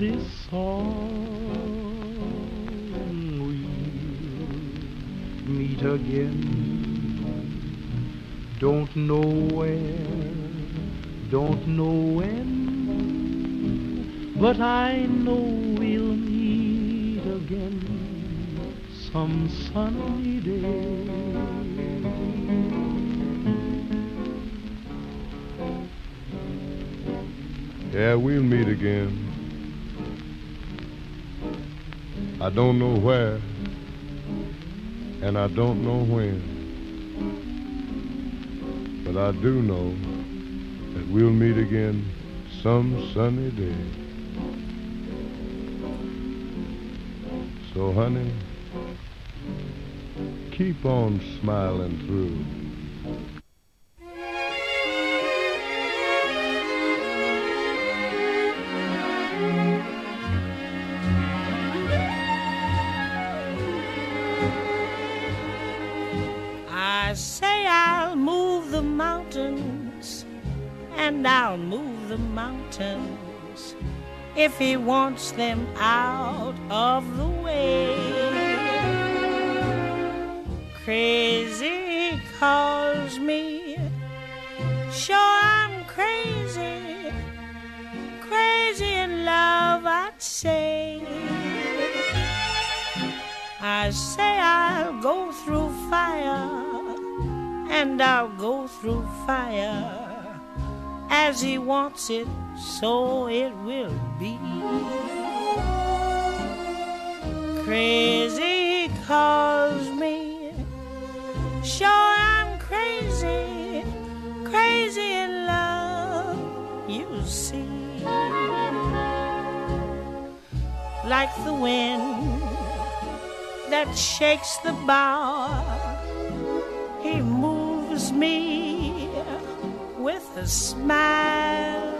this song. We'll meet again. Don't know where, don't know when, but I know we'll meet again some sunny day. Yeah, we'll meet again. I don't know where, and I don't know when. But I do know that we'll meet again some sunny day. So, honey, keep on smiling through. He wants them out of the way. Crazy calls me, sure I'm crazy, crazy in love, I'd say. I say I'll go through fire, and I'll go through fire as he wants it so it will be. Crazy calls me, sure I'm crazy, crazy in love, you see. Like the wind that shakes the bough, he moves me with a smile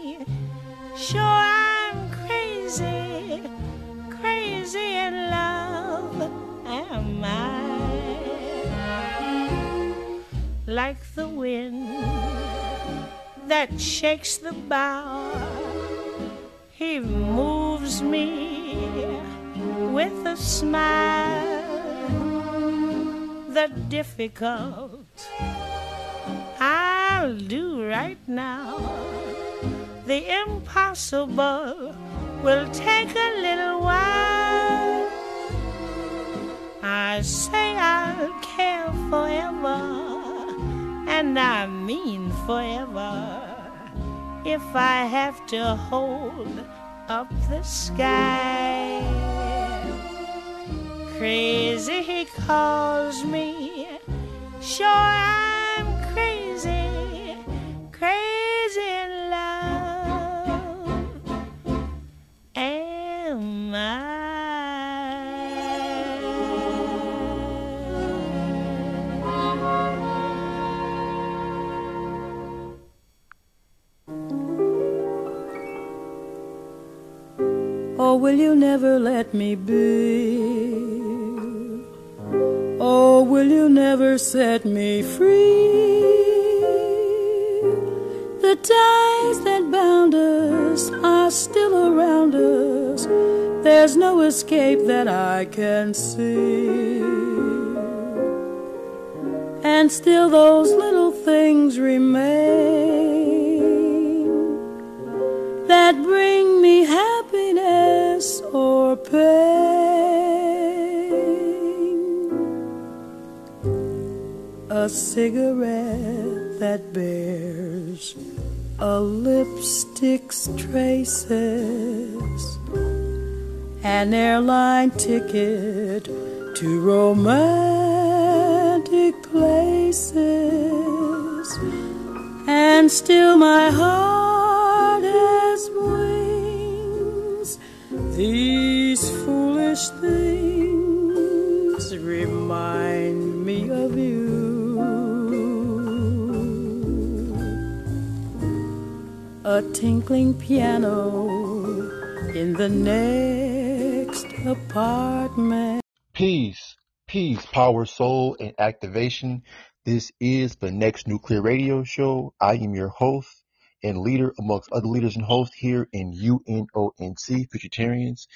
Sure, I'm crazy, crazy in love, am I? Like the wind that shakes the bough, he moves me with a smile. The difficult I'll do right now the impossible will take a little while. I say I'll care forever, and I mean forever, if I have to hold up the sky. Crazy he calls me, sure I'm crazy, crazy in Oh, will you never let me be? Oh, will you never set me free? The ties that bound us are still around us. There's no escape that I can see. And still those little things remain that bring me happiness or pain. A cigarette that bears a lipstick's traces, an airline ticket to romantic places, and still my heart has wings. These foolish things remind A tinkling piano in the next apartment. Peace, peace, power, soul, and activation. This is the next nuclear radio show. I am your host and leader amongst other leaders and hosts here in UNONC, Futuritarians.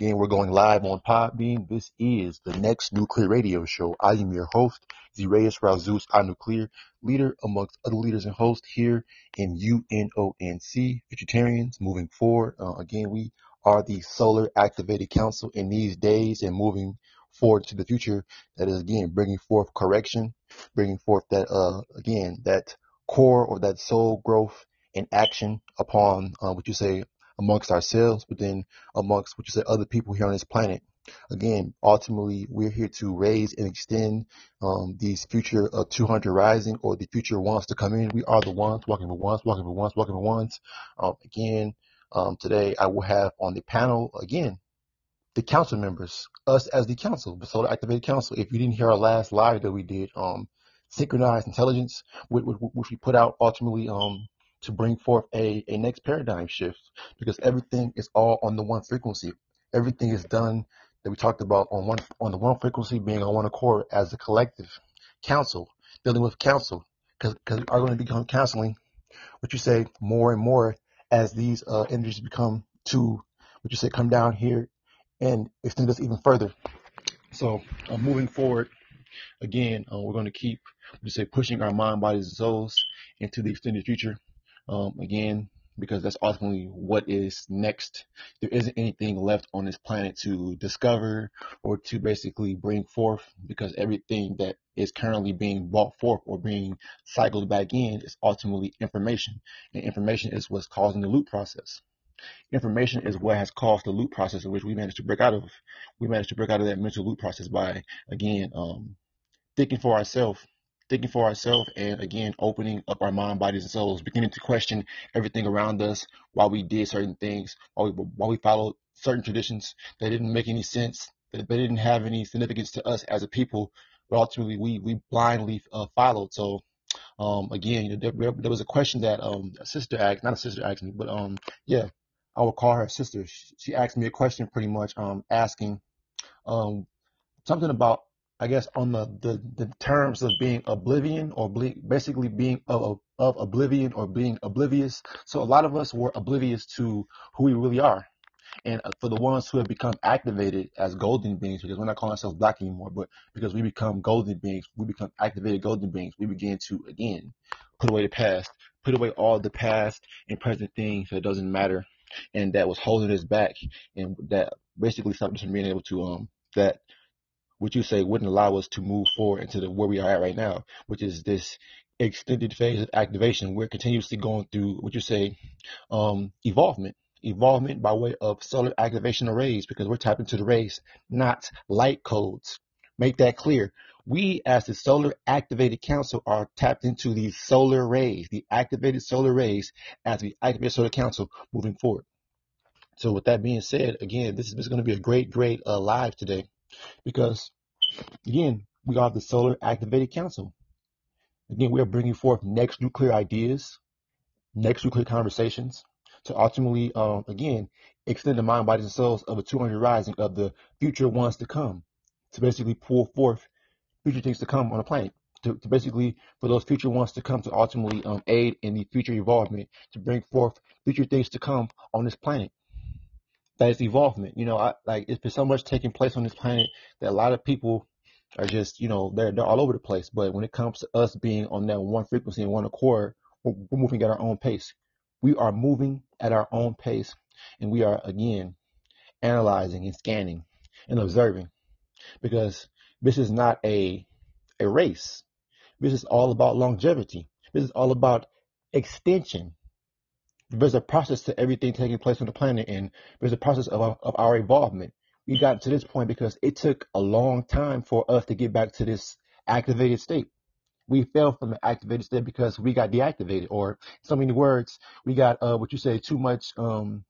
Again, we're going live on Podbean. This is the next nuclear radio show. I am your host, Zerayus Razus Nuclear, leader amongst other leaders and hosts here in UNONC, Futuritarians Moving forward, uh, again, we are the Solar Activated Council in these days and moving forward to the future. That is again bringing forth correction, bringing forth that uh, again that core or that soul growth and action upon uh, what you say amongst ourselves, but then amongst what you say other people here on this planet. Again, ultimately, we're here to raise and extend um, these future of 200 rising or the future ones to come in. We are the ones walking the ones, walking the ones, walking the ones. Um, again, um, today I will have on the panel again the council members, us as the council, the Solar Activated Council. If you didn't hear our last live that we did, um, synchronized intelligence, which, which we put out ultimately um, to bring forth a, a next paradigm shift because everything is all on the one frequency. Everything is done that we talked about on one on the one frequency being on one accord as a collective council, dealing with council because we are going to become counseling what you say more and more as these uh, energies become to what you say come down here and extend us even further. So uh, moving forward, again, uh, we're going to keep, we say, pushing our mind, bodies, and souls into the extended future. Um, again, because that's ultimately what is next. There isn't anything left on this planet to discover or to basically bring forth because everything that is currently being brought forth or being cycled back in is ultimately information. And information is what's causing the loop process. Information is what has caused the loop process in which we managed to break out of. We managed to break out of that mental loop process by, again, um, thinking for ourselves thinking for ourselves and again opening up our mind bodies and souls beginning to question everything around us while we did certain things while we, while we followed certain traditions that didn't make any sense that they didn't have any significance to us as a people but ultimately we we blindly uh, followed. So um, again you know, there, there, was a question that um, a sister asked not a sister asked me but um yeah I would call her sister. She, she asked me a question pretty much um asking um something about I guess on the, the, the terms of being oblivion or basically being of, of oblivion or being oblivious. So a lot of us were oblivious to who we really are. And uh, for the ones who have become activated as golden beings, because we're not calling ourselves black anymore, but because we become golden beings, we become activated golden beings, we begin to, again, put away the past, put away all the past and present things that doesn't matter and that was holding us back and that basically stopped us from being able to, um, that which you say wouldn't allow us to move forward into the where we are at right now, which is this extended phase of activation. We're continuously going through what you say um, evolvement, evolvement by way of solar activation arrays because we're tapping into the rays, not light codes. Make that clear. We, as the Solar Activated Council, are tapped into the solar rays, the activated solar rays, as the Activated Solar Council moving forward. So, with that being said, again, this is going to be a great, great uh, live today because again, we are the Solar Activated Council. Again, we are bringing forth next nuclear ideas, next nuclear conversations to ultimately, um, again, extend the mind, bodies, and souls of a 200 rising of the future ones to come, to basically pull forth future things to come on the planet. To, to basically for those future ones to come to ultimately um, aid in the future evolvement to bring forth future things to come on this planet that is evolvement you know I, like it's been so much taking place on this planet that a lot of people are just you know they're, they're all over the place but when it comes to us being on that one frequency and one accord we're, we're moving at our own pace we are moving at our own pace and we are again analyzing and scanning and observing because this is not a a race. This is all about longevity. This is all about extension. There's a process to everything taking place on the planet, and there's a process of our, of our involvement. We got to this point because it took a long time for us to get back to this activated state. We fell from the activated state because we got deactivated, or so many words, we got uh, what you say too much. Um,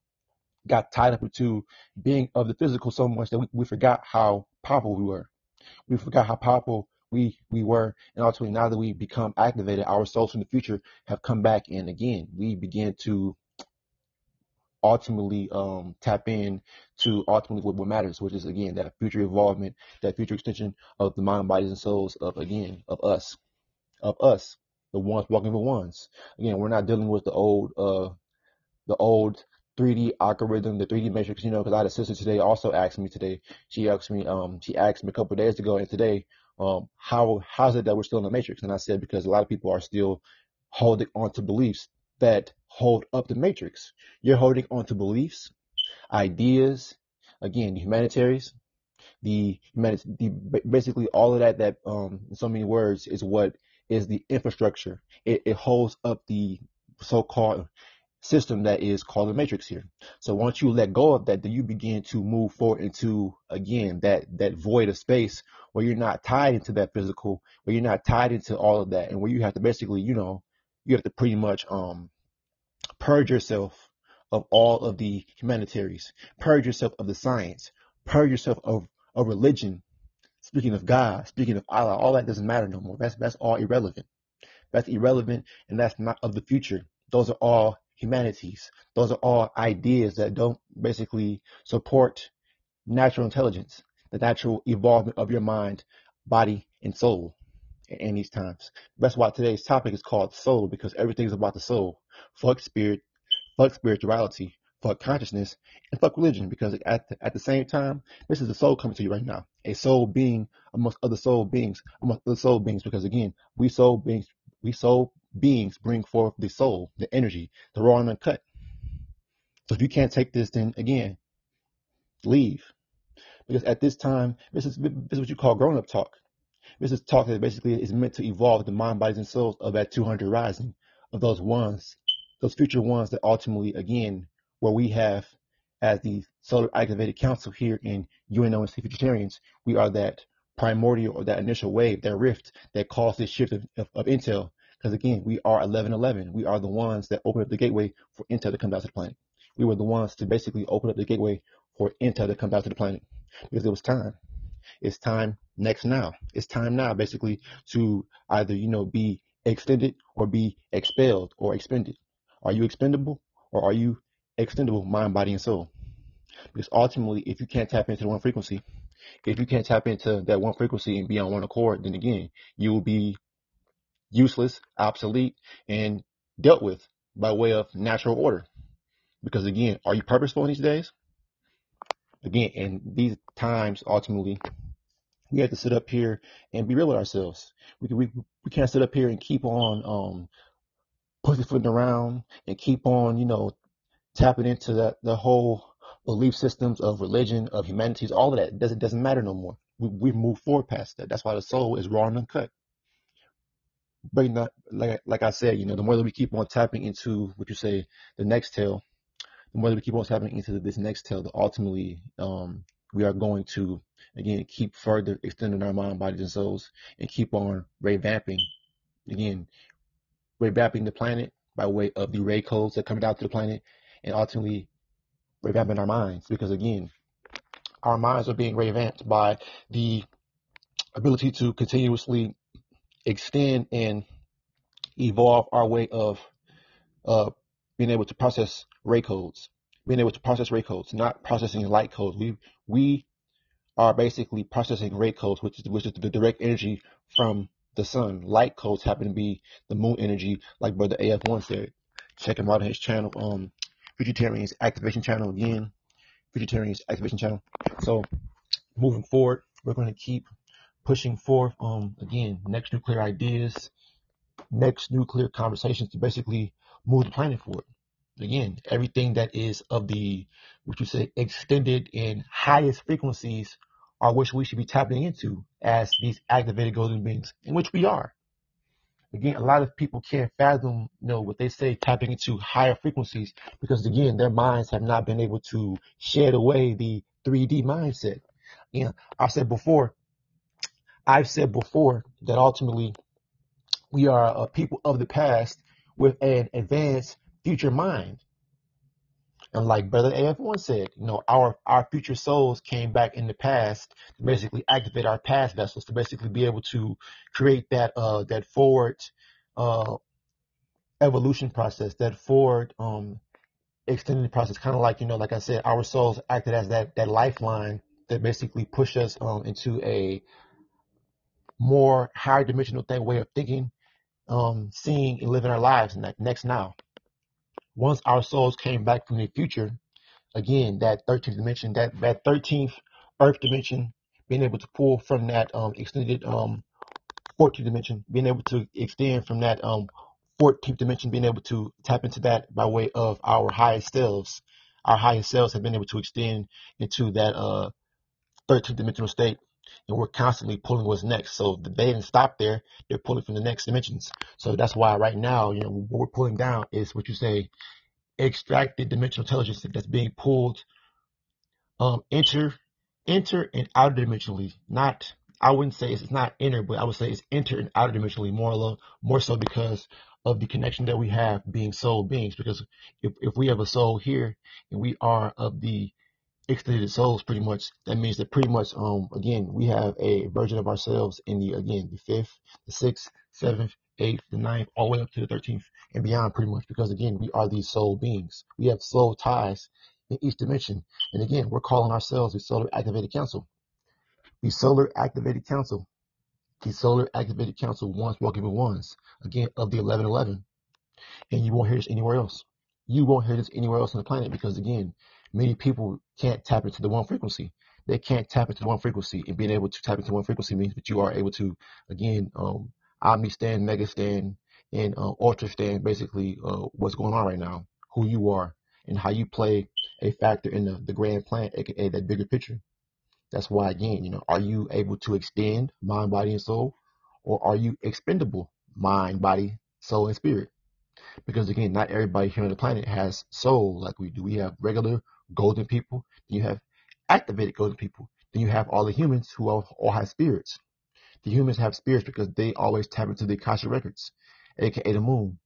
got tied up into being of the physical so much that we, we forgot how powerful we were. We forgot how powerful we we were, and ultimately now that we become activated, our souls from the future have come back, and again we begin to ultimately um, tap in to ultimately what, what matters, which is again that future involvement, that future extension of the mind, bodies, and souls of again of us, of us, the ones walking the ones. Again, we're not dealing with the old uh the old 3D algorithm, the 3D matrix, you know, because I had a sister today also asked me today. She asked me, um, she asked me a couple days ago and today, um, how how's it that we're still in the matrix? And I said because a lot of people are still holding on to beliefs that hold up the matrix. You're holding on to beliefs, ideas, again, the humanitaries, the the basically all of that that um in so many words is what is the infrastructure. It, it holds up the so-called system that is called the matrix here. So once you let go of that, then you begin to move forward into again that that void of space where you're not tied into that physical, where you're not tied into all of that, and where you have to basically, you know, you have to pretty much um purge yourself of all of the humanitaries, purge yourself of the science, purge yourself of of religion. Speaking of God, speaking of Allah, all that doesn't matter no more. That's that's all irrelevant. That's irrelevant, and that's not of the future. Those are all humanities. Those are all ideas that don't basically support natural intelligence, the natural evolvement of your mind, body, and soul in these times. That's why today's topic is called soul, because everything's about the soul. Fuck spirit, fuck spirituality, fuck consciousness, and fuck religion, because at the, at the same time, this is the soul coming to you right now. A soul being amongst other soul beings, amongst other soul beings, because again, we soul beings, we soul beings bring forth the soul, the energy, the raw and uncut. So if you can't take this, then again, leave. Because at this time, this is this is what you call grown up talk. This is talk that basically is meant to evolve the mind, bodies, and souls of that 200 rising, of those ones, those future ones that ultimately, again, where we have, as the Solar Activated Council here in UNONC Futuritarians, we are that primordial or that initial wave, that rift that caused this shift of, of, of intel because again, we are 1111. We are the ones that opened up the gateway for Intel to come down to the planet. We were the ones to basically open up the gateway for Intel to come down to the planet because it was time. It's time next now. It's time now, basically, to either, you know, be extended or be expelled or expended. Are you expendable or are you extendable mind, body, and soul? Because ultimately, if you can't tap into the one frequency, if you can't tap into that one frequency and be on one accord, then again, you will be useless, obsolete, and dealt with by way of natural order. Because again, are you purposeful in these days? Again, in these times, ultimately, we have to sit up here and be real with ourselves. We can, we, we can't sit up here and keep on um pussyfooting around and keep on, you know, tapping into that the whole belief systems of religion, of humanities, all of that. It doesn't doesn't matter no more. We we move forward past that. That's why the soul is raw and uncut bring that like like I said, you know, the more that we keep on tapping into what you say, the next tail, the more that we keep on tapping into this next tail, that ultimately um, we are going to again keep further extending our mind, bodies, and souls, and keep on revamping again, revamping the planet by way of the ray codes that come out to the planet, and ultimately revamping our minds because again, our minds are being revamped by the ability to continuously extend and evolve our way of uh, being able to process ray codes, being able to process ray codes, not processing light codes. We we are basically processing ray codes, which is which is the direct energy from the sun. Light codes happen to be the moon energy, like Brother AF1 said. Check him out on his channel, um, Futuritarians Activation Channel again. Futuritarians Activation Channel. So moving forward, we're going to keep pushing forth, um, again, next nuclear ideas, next nuclear conversations to basically move the planet forward. Again, everything that is of the, what you say, extended and highest frequencies are which we should be tapping into as these activated golden beings, in which we are. Again, a lot of people can't fathom, you know, what they say tapping into higher frequencies because again, their minds have not been able to shed away the 3D mindset. You know, I said before, I've said before that ultimately we are a people of the past with an advanced future mind. And like Brother AF1 said, you know, our our future souls came back in the past to basically activate our past vessels to basically be able to create that uh that forward uh evolution process, that forward um extended process, kind of like you know, like I said, our souls acted as that that lifeline that basically push us um into a more higher dimensional thing way of thinking, um, seeing and living our lives in that next now once our souls came back from the future, again, that 13th dimension, that, that 13th earth dimension, being able to pull from that um, extended um, 14th dimension, being able to extend from that um, 14th dimension, being able to tap into that by way of our highest selves. Our highest selves have been able to extend into that uh, 13th dimensional state, and we're constantly pulling what's next. So they didn't stop there; they're pulling from the next dimensions. So that's why right now, you know, what we're pulling down is what you say extracted dimensional intelligence that's being pulled um inter inter and outer dimensionally not i wouldn't say it's, not inner but i would say it's inter and outer dimensionally more alone, more so because of the connection that we have being soul beings because if, if we have a soul here and we are of the extended souls pretty much. That means that pretty much um again we have a version of ourselves in the again the fifth the sixth seventh eighth the ninth all the way up to the 13th and beyond pretty much because again we are these soul beings. We have soul ties in each dimension. And again we're calling ourselves the solar activated council. The solar activated council. The solar activated council ones walking with ones. Again of the 1111 and you won't hear this anywhere else. You won't hear this anywhere else on the planet because again many people can't tap into the one frequency. They can't tap into one frequency, and being able to tap into one frequency means that you are able to, again, um, omni stand, mega stand, and uh, ultra stand. Basically, uh, what's going on right now, who you are, and how you play a factor in the, the grand plan, aka that bigger picture. That's why, again, you know, are you able to extend mind, body, and soul, or are you expendable mind, body, soul, and spirit? Because again, not everybody here on the planet has soul like we do. We have regular golden people, then you have activated golden people, then you have all the humans who all, all have spirits. The humans have spirits because they always tap into the Akasha records, aka the moon.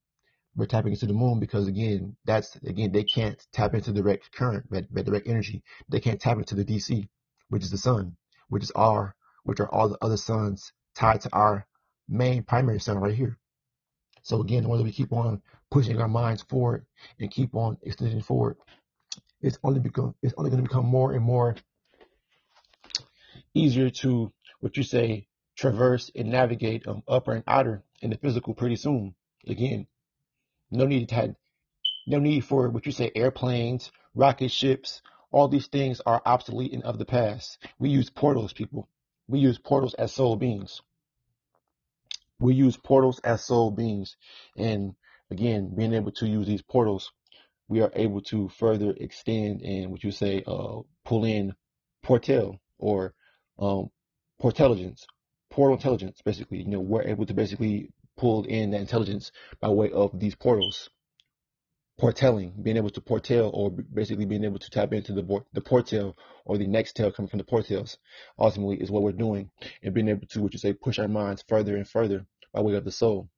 We're tapping into the moon because again, that's again they can't tap into direct current, direct energy. They can't tap into the DC, which is the sun, which is our, which are all the other suns tied to our main primary sun right here. So again, the more that we keep on pushing our minds forward and keep on extending forward, it's only become it's only going to become more and more easier to what you say traverse and navigate um, upper and outer in the physical pretty soon. Again, no need to have, no need for what you say airplanes, rocket ships. All these things are obsolete and of the past. We use portals, people. We use portals as soul beings. We use portals as soul beings, and again, being able to use these portals we are able to further extend and what you say, uh, pull in portal or um, portelligence, portal intelligence, basically. You know, we're able to basically pull in that intelligence by way of these portals. Portelling, being able to portal or basically being able to tap into the the portal or the next tail coming from the portals, ultimately is what we're doing and being able to, what you say, push our minds further and further by way of the soul.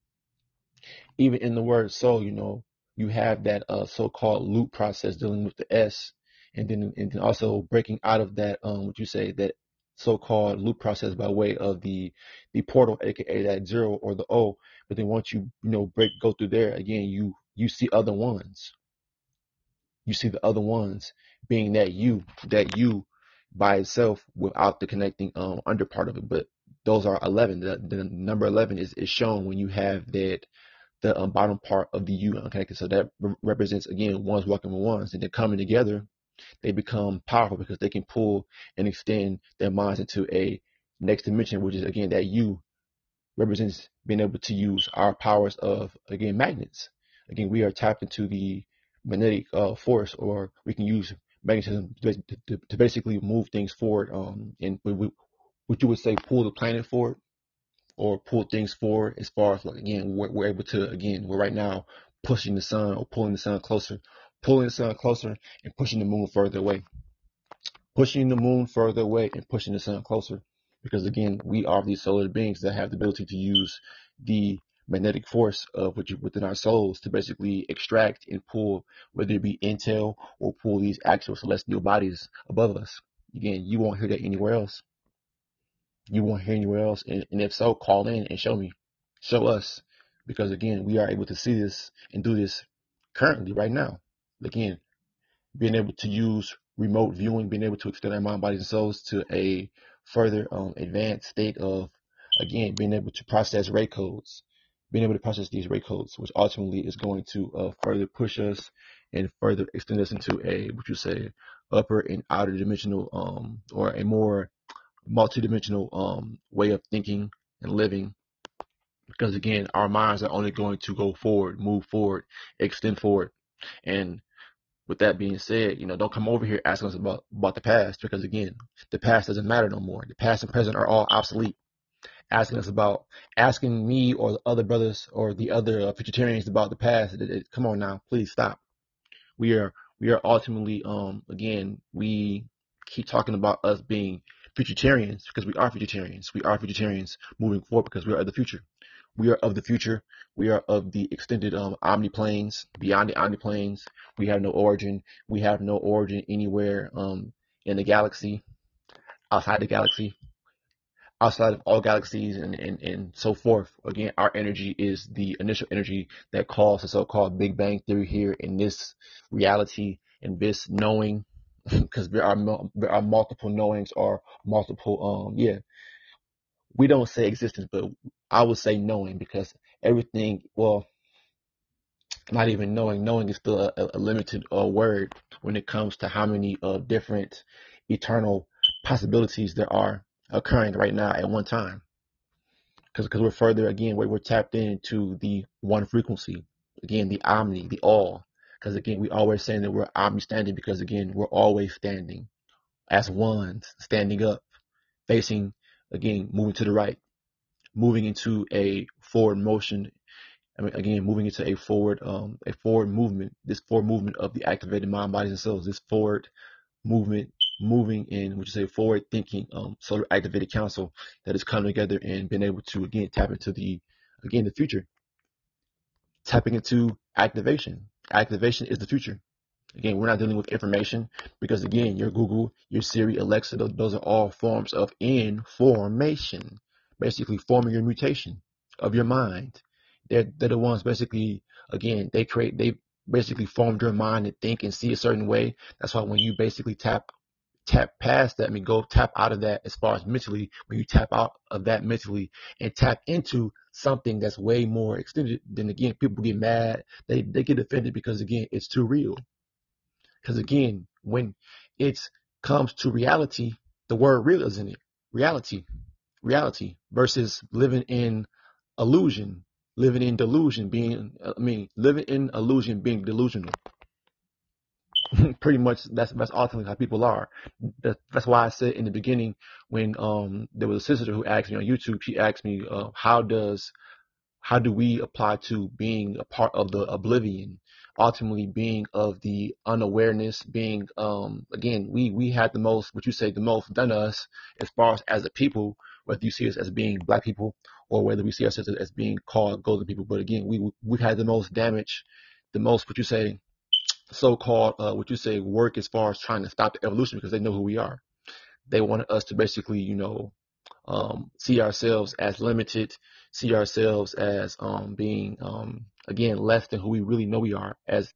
Even in the word soul, you know, you have that uh, so-called loop process dealing with the S, and then and then also breaking out of that, um, what you say that so-called loop process by way of the the portal, aka that zero or the O. But then once you you know break go through there again, you you see other ones. you see the other ones being that you, that you by itself without the connecting um under part of it. But those are 11. The, the number 11 is, is shown when you have that the um, bottom part of the U unconnected. So that re- represents again ones walking with ones, and then coming together, they become powerful because they can pull and extend their minds into a next dimension, which is again that U represents being able to use our powers of again magnets. Again, we are tapped into the magnetic uh, force, or we can use magnetism to, to, to basically move things forward. Um, and we, what you would say, pull the planet forward, or pull things forward as far as like again, we're, we're able to again, we're right now pushing the sun or pulling the sun closer, pulling the sun closer and pushing the moon further away, pushing the moon further away and pushing the sun closer because again, we are these solar beings that have the ability to use the magnetic force of which within our souls to basically extract and pull, whether it be intel or pull these actual celestial bodies above us. Again, you won't hear that anywhere else. You won't hear anywhere else, and, and if so, call in and show me, show us, because again, we are able to see this and do this currently right now. Again, being able to use remote viewing, being able to extend our mind, bodies, and souls to a further um, advanced state of, again, being able to process ray codes, being able to process these ray codes, which ultimately is going to uh, further push us and further extend us into a, what you say, upper and outer dimensional, um, or a more multidimensional um, way of thinking and living. Because again, our minds are only going to go forward, move forward, extend forward, and with that being said, you know, don't come over here asking us about, about the past because again, the past doesn't matter no more. The past and present are all obsolete. Asking us about, asking me or the other brothers or the other uh, Futuritarians about the past. It, it, come on now, please stop. We are, we are ultimately, um, again, we keep talking about us being Futuritarians because we are Futuritarians. We are Futuritarians moving forward because we are the future. We are of the future. We are of the extended um, omniplanes, beyond the omniplanes. We have no origin. We have no origin anywhere um, in the galaxy, outside the galaxy, outside of all galaxies and, and, and so forth. Again, our energy is the initial energy that caused the so-called Big Bang Theory here in this reality, in this knowing, because there are, there are multiple knowings or multiple, um, yeah, we don't say existence, but I would say knowing because everything, well, not even knowing, knowing is still a, a limited uh, word when it comes to how many uh, different eternal possibilities there are occurring right now at one time. Because because we're further, again, we're tapped into the one frequency, again, the omni, the all. Because again, we always saying that we're omni standing because again, we're always standing as ones, standing up, facing, again, moving to the right, moving into a forward motion. I mean, again, moving into a forward, um, a forward movement. This forward movement of the activated mind, bodies, and cells. This forward movement, moving in, would you say, forward thinking, um, solar activated council that is coming together and being able to again tap into the, again, the future. Tapping into activation. Activation is the future. Again, we're not dealing with information because again, your Google, your Siri, Alexa, those are all forms of information basically forming your mutation of your mind. They're, they're the ones basically, again, they create, they basically formed your mind to think and see a certain way. That's why when you basically tap, tap past that, I mean, go tap out of that as far as mentally, when you tap out of that mentally and tap into something that's way more extended, then again, people get mad. They, they get offended because again, it's too real. Because again, when it comes to reality, the word real is in it. Reality reality versus living in illusion, living in delusion, being, I mean, living in illusion, being delusional. Pretty much that's, that's ultimately how people are. that's why I said in the beginning when, um, there was a sister who asked me on YouTube, she asked me, uh, how does, how do we apply to being a part of the oblivion? ultimately being of the unawareness, being um again, we we had the most what you say the most done us as far as as a people whether you see us as being black people or whether we see ourselves as being called golden people. But again, we we've had the most damage, the most what you say, so-called uh, what you say work as far as trying to stop the evolution because they know who we are. They wanted us to basically, you know, um, see ourselves as limited, see ourselves as um, being um, again less than who we really know we are, as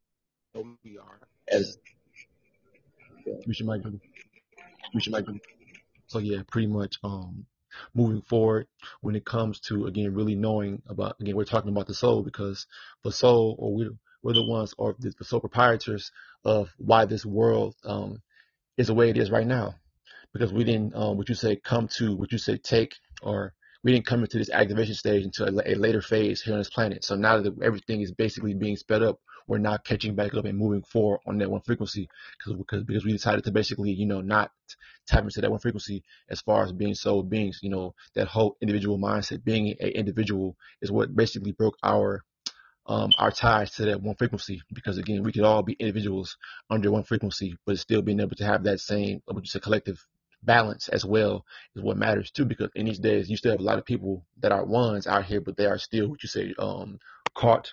we are. as we should mic we should mic so yeah, pretty much um moving forward when it comes to again really knowing about again we're talking about the soul because the soul or we we're the ones or the, sole proprietors of why this world um is the way it is right now because we didn't um what you say come to what you say take or we didn't come into this activation stage until a, a later phase here on this planet. So now that everything is basically being sped up, we're now catching back up and moving forward on that one frequency because because because we decided to basically you know not tap into that one frequency as far as being soul beings. You know that whole individual mindset, being an individual, is what basically broke our um, our ties to that one frequency because again we could all be individuals under one frequency but still being able to have that same what you say collective balance as well is what matters too because in these days you still have a lot of people that are ones out here but they are still what you say um caught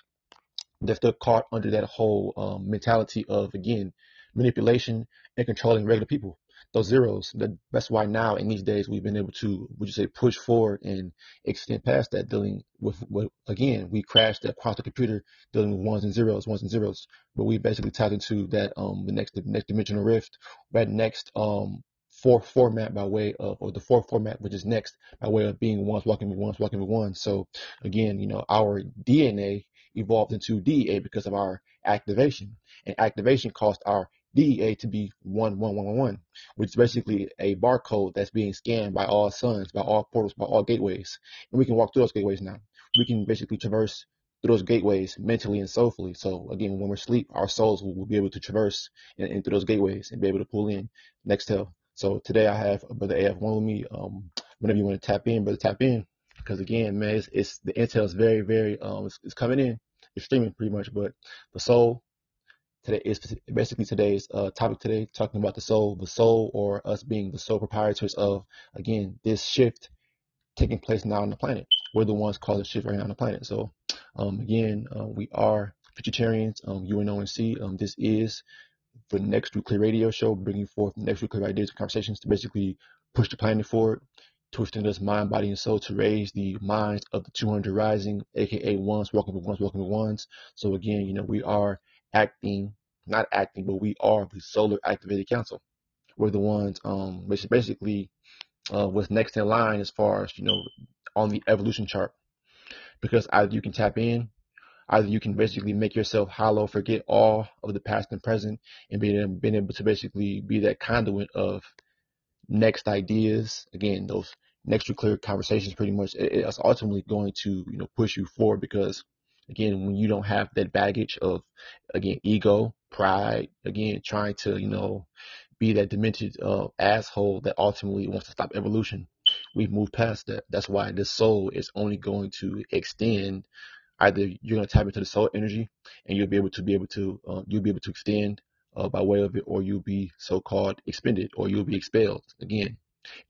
they're still caught under that whole um, mentality of again manipulation and controlling regular people zeros that, that's why now in these days we've been able to would you say push forward and extend past that dealing with what again we crashed that quantum computer dealing with ones and zeros ones and zeros but we basically tied into that um the next the next dimensional rift that next um fourth format by way of, or the fourth format, which is next by way of being ones walking with ones walking with ones. So again, you know, our DNA evolved into DEA because of our activation, and activation caused our DEA to be one one one one one, which is basically a barcode that's being scanned by all suns, by all portals, by all gateways, and we can walk through those gateways now. We can basically traverse through those gateways mentally and soulfully. So again, when we're asleep, our souls will, will be able to traverse in, in through those gateways and be able to pull in Nextel so today I have Brother AF1 with me. Um, whenever you want to tap in, brother, tap in. Because again, man, it's, it's the intel is very, very um, it's, it's, coming in. It's streaming pretty much, but the soul today is basically today's uh, topic today, talking about the soul, the soul, or us being the sole proprietors of again this shift taking place now on the planet. We're the ones causing shift right now on the planet. So um, again, uh, we are Futuritarians, um, UNONC. Um, this is the next nuclear radio show, bringing forth next nuclear ideas and conversations to basically push the planet forward, twisting us mind, body, and soul to raise the minds of the 200 rising, aka ones, welcome with ones, welcome with ones. So again, you know, we are acting, not acting, but we are the solar activated council. We're the ones, um, which basically uh, what's next in line as far as you know on the evolution chart, because either you can tap in Either you can basically make yourself hollow, forget all of the past and present, and being, being able to basically be that conduit of next ideas. Again, those next clear conversations pretty much it's ultimately going to, you know, push you forward because again, when you don't have that baggage of again, ego, pride, again, trying to, you know, be that demented uh, asshole that ultimately wants to stop evolution. We've moved past that. That's why this soul is only going to extend either you're going to tap into the soul energy and you'll be able to be able to uh, you'll be able to extend uh, by way of it or you'll be so-called expended or you'll be expelled again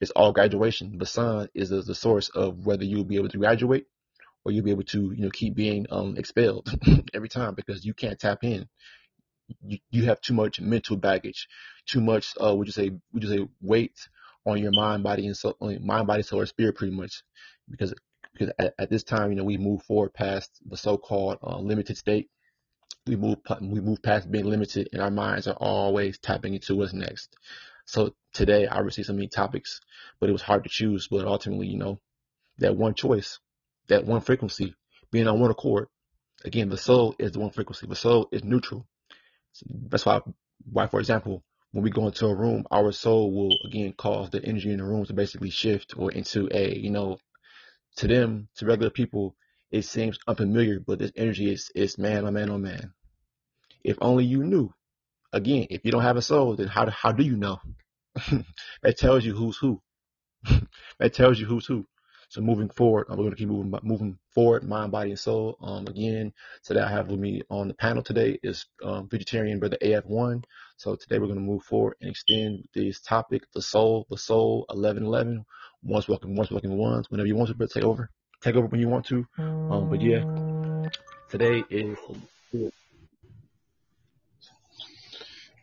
it's all graduation the sun is the, the source of whether you'll be able to graduate or you'll be able to you know keep being um, expelled every time because you can't tap in you, you have too much mental baggage too much uh would you say would you say weight on your mind body and soul mind body soul or spirit pretty much because because at, at, this time, you know, we move forward past the so-called uh, limited state. We move we move past being limited, and our minds are always tapping into what's next. So today, I received so many topics, but it was hard to choose. But ultimately, you know, that one choice, that one frequency, being on one accord. Again, the soul is the one frequency. The soul is neutral. That's why, why, for example, when we go into a room, our soul will again cause the energy in the room to basically shift or into a, you know, to them, to regular people, it seems unfamiliar, but this energy is, is man, oh man, oh man. If only you knew. Again, if you don't have a soul, then how, how do you know? that tells you who's who. that tells you who's who. So moving forward, we're going to keep moving, moving forward, mind, body, and soul. Um, again, today I have with me on the panel today is um, Futuritarian brother AF1. So today we're going to move forward and extend this topic, the soul, the soul, 1111, once welcome, once welcome, once. whenever you want to, but take over, take over when you want to. Um, but yeah, today is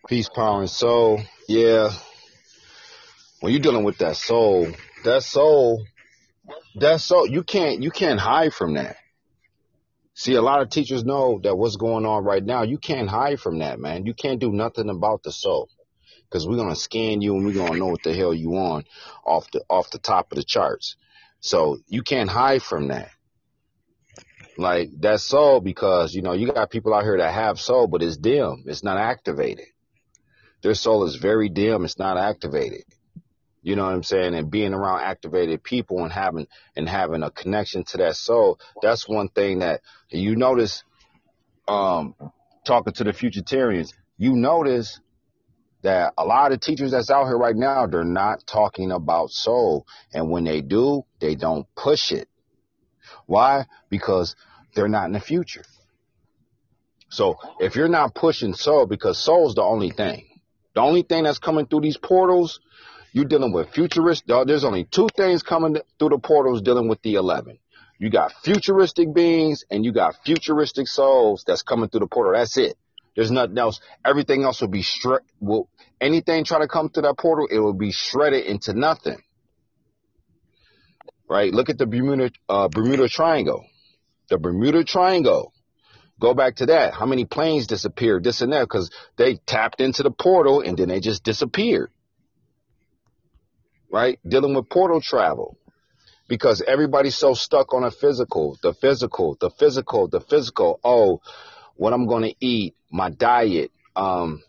peace, power, and soul. Yeah, when you're dealing with that soul, that soul, that soul, you can't, you can't hide from that. See, a lot of teachers know that what's going on right now, you can't hide from that, man. You can't do nothing about the soul. Cause we're gonna scan you and we're gonna know what the hell you on off the off the top of the charts. So you can't hide from that. Like that's soul because, you know, you got people out here that have soul, but it's dim. It's not activated. Their soul is very dim. It's not activated. You know what I'm saying? And being around activated people and having and having a connection to that soul, that's one thing that you notice um talking to the futuritarians, you notice that a lot of teachers that's out here right now, they're not talking about soul. And when they do, they don't push it. Why? Because they're not in the future. So if you're not pushing soul, because soul's the only thing, the only thing that's coming through these portals you're dealing with futurist. There's only two things coming through the portals dealing with the 11. You got futuristic beings and you got futuristic souls that's coming through the portal. That's it. There's nothing else. Everything else will be shred. Will anything try to come through that portal? It will be shredded into nothing. Right? Look at the Bermuda uh, Bermuda Triangle. The Bermuda Triangle. Go back to that. How many planes disappeared? This and that because they tapped into the portal and then they just disappeared right? Dealing with portal travel because everybody's so stuck on a physical, the physical, the physical, the physical. Oh, what I'm going to eat, my diet, um,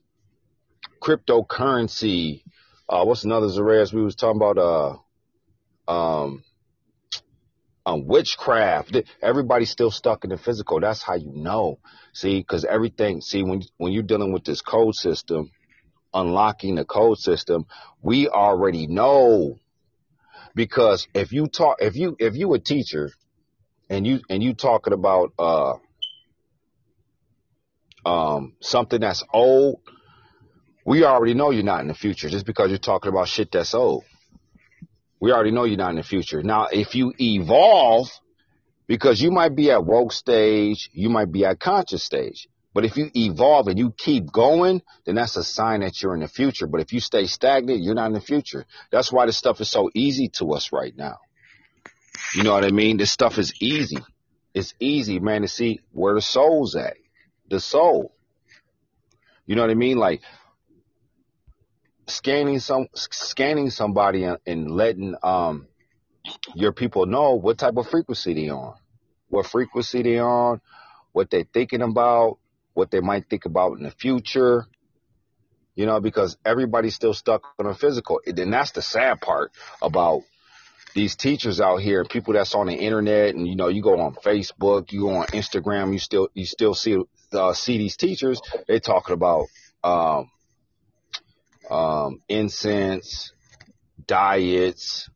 cryptocurrency. Uh, what's another Zareas we was talking about? Uh, um, um, witchcraft. Everybody's still stuck in the physical. That's how you know. See, because everything. See, when when you're dealing with this code system, unlocking the code system, we already know. Because if you talk, if you, if you a teacher and you, and you talking about, uh, um, something that's old, we already know you're not in the future just because you're talking about shit that's old. We already know you're not in the future. Now, if you evolve, because you might be at woke stage, you might be at conscious stage. But if you evolve and you keep going, then that's a sign that you're in the future. But if you stay stagnant, you're not in the future. That's why this stuff is so easy to us right now. You know what I mean? This stuff is easy. It's easy, man, to see where the soul's at. The soul. You know what I mean? Like scanning some scanning somebody and letting um your people know what type of frequency they on, what frequency they on, what they're thinking about, what they might think about in the future, you know, because everybody's still stuck on a physical. And that's the sad part about these teachers out here, people that's on the internet, and you know, you go on Facebook, you go on Instagram, you still you still see uh, see these teachers. They talking about um, um, incense, diets,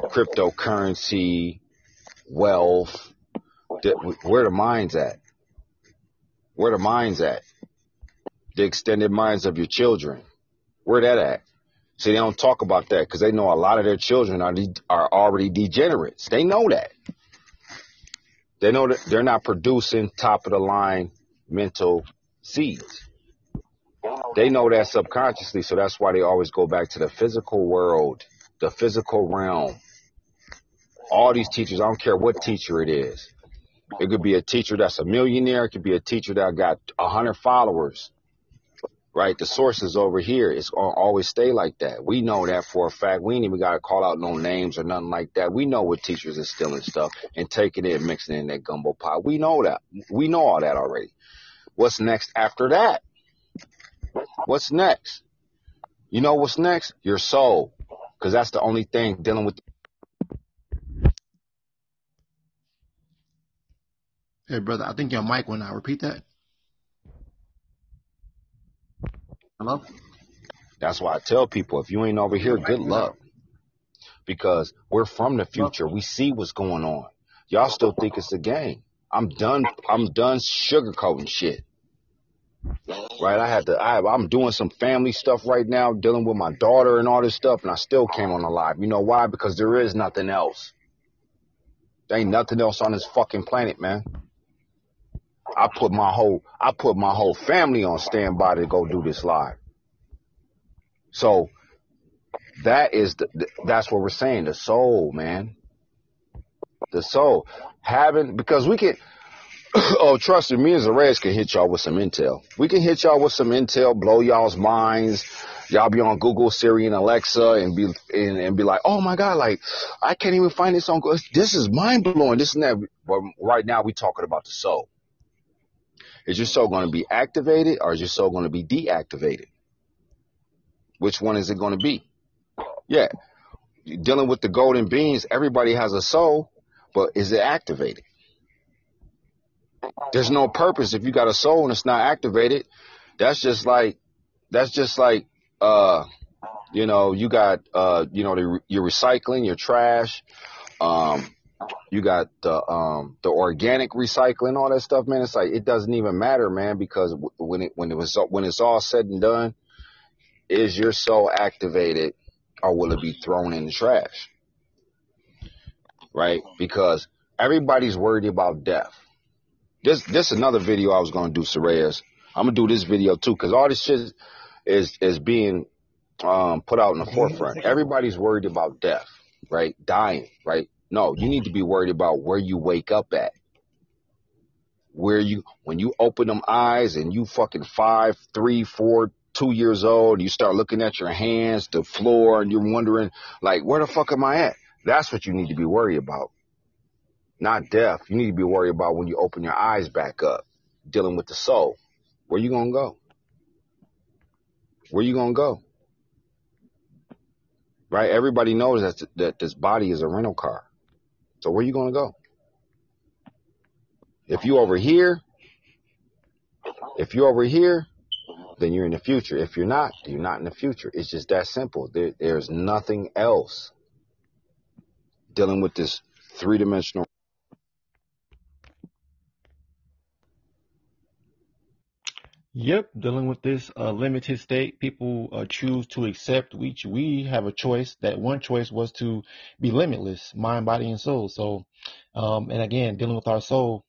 cryptocurrency, wealth. Where the mind's at? Where the minds at? The extended minds of your children. Where that at? See, they don't talk about that because they know a lot of their children are de- are already degenerates. They know that. They know that they're not producing top of the line mental seeds. They know that subconsciously, so that's why they always go back to the physical world, the physical realm. All these teachers, I don't care what teacher it is, it could be a teacher that's a millionaire. It could be a teacher that got a hundred followers. Right? The source is over here. It's gonna always stay like that. We know that for a fact. We ain't even gotta call out no names or nothing like that. We know what teachers are stealing stuff and taking it and mixing it in that gumbo pot. We know that. We know all that already. What's next after that? What's next? You know what's next? Your soul. Cause that's the only thing dealing with Hey, brother, I think your mic went out. Repeat that. Hello? That's why I tell people if you ain't over here, good luck. Because we're from the future. We see what's going on. Y'all still think it's a game. I'm done. I'm done sugarcoating shit. Right? I had to. I, I'm doing some family stuff right now, dealing with my daughter and all this stuff, and I still came on the live. You know why? Because there is nothing else. There ain't nothing else on this fucking planet, man. I put my whole I put my whole family on standby to go do this live. So that is the, that's what we're saying the soul, man. The soul having because we can oh, trust me, me and Zarez can hit y'all with some intel. We can hit y'all with some intel, blow y'all's minds. Y'all be on Google, Siri, and Alexa, and be and, and be like, "Oh my God, like I can't even find this on. This is mind blowing. This and that." But right now, we talking about the soul. Is your soul going to be activated, or is your soul going to be deactivated? Which one is it going to be? Yeah, dealing with the golden beings. Everybody has a soul, but is it activated? There's no purpose if you got a soul and it's not activated. That's just like that's just like uh you know you got uh you know the, your recycling, your trash, um you got the um the organic recycling, all that stuff, man. It's like it doesn't even matter, man, because when it when it was when it's all said and done, is your soul activated or will it be thrown in the trash? Right? Because everybody's worried about death. This this another video I was gonna do, Sorayas. I'm gonna do this video too, cause all this shit is is being um, put out in the forefront. Everybody's worried about death, right? Dying, right? No, you need to be worried about where you wake up at. Where you when you open them eyes and you fucking five, three, four, two years old, you start looking at your hands, the floor, and you're wondering like, where the fuck am I at? That's what you need to be worried about not death. You need to be worried about when you open your eyes back up, dealing with the soul. Where you gonna go? Where you gonna go? Right? Everybody knows that that this body is a rental car. So where you gonna go? If you over here, if you're over here, then you're in the future. If you're not, you're not in the future. It's just that simple. There, there's nothing else dealing with this three dimensional Yep, dealing with this uh, limited state, people uh, choose to accept. We we have a choice. That one choice was to be limitless, mind, body, and soul. So, um, and again, dealing with our soul,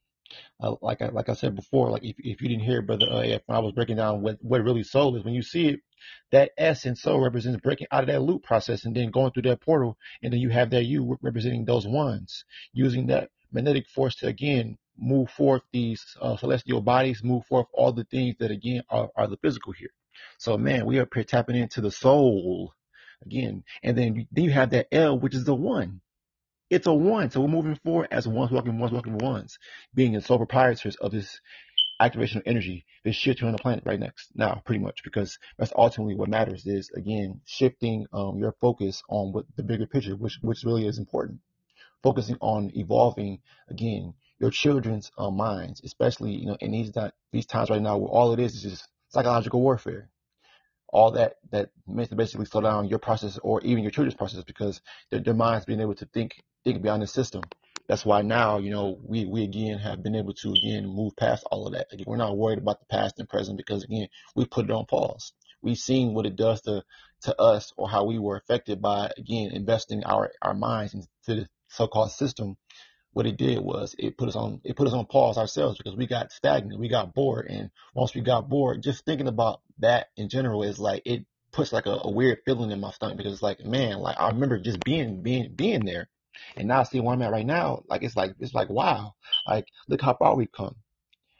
uh, like I like I said before, like if if you didn't hear, brother, uh, if I was breaking down what what really soul is, when you see it, that S in soul represents breaking out of that loop process and then going through that portal, and then you have that U representing those ones, using that magnetic force to again move forth these uh, celestial bodies, move forth all the things that again are, are the physical here. So man, we are tapping into the soul again, and then then you have that L, which is the one. It's a one, so we're moving forward as ones walking ones walking ones, being the sole proprietors of this activation of energy, this shit on the planet right next now, pretty much, because that's ultimately what matters. Is again shifting um, your focus on what the bigger picture, which which really is important focusing on evolving again your children's uh, minds, especially you know in these these times right now where all it is is just psychological warfare. All that that meant to basically slow down your process or even your children's process because their, their minds being able to think think beyond the system. That's why now you know we we again have been able to again move past all of that. Again, we're not worried about the past and present because again we put it on pause. We've seen what it does to to us or how we were affected by again investing our our minds into the so-called system, what it did was it put us on it put us on pause ourselves because we got stagnant, we got bored, and once we got bored, just thinking about that in general is like it puts like a, a weird feeling in my stomach because it's like man, like I remember just being being being there, and now I see where I'm at right now, like it's like it's like wow, like look how far we've come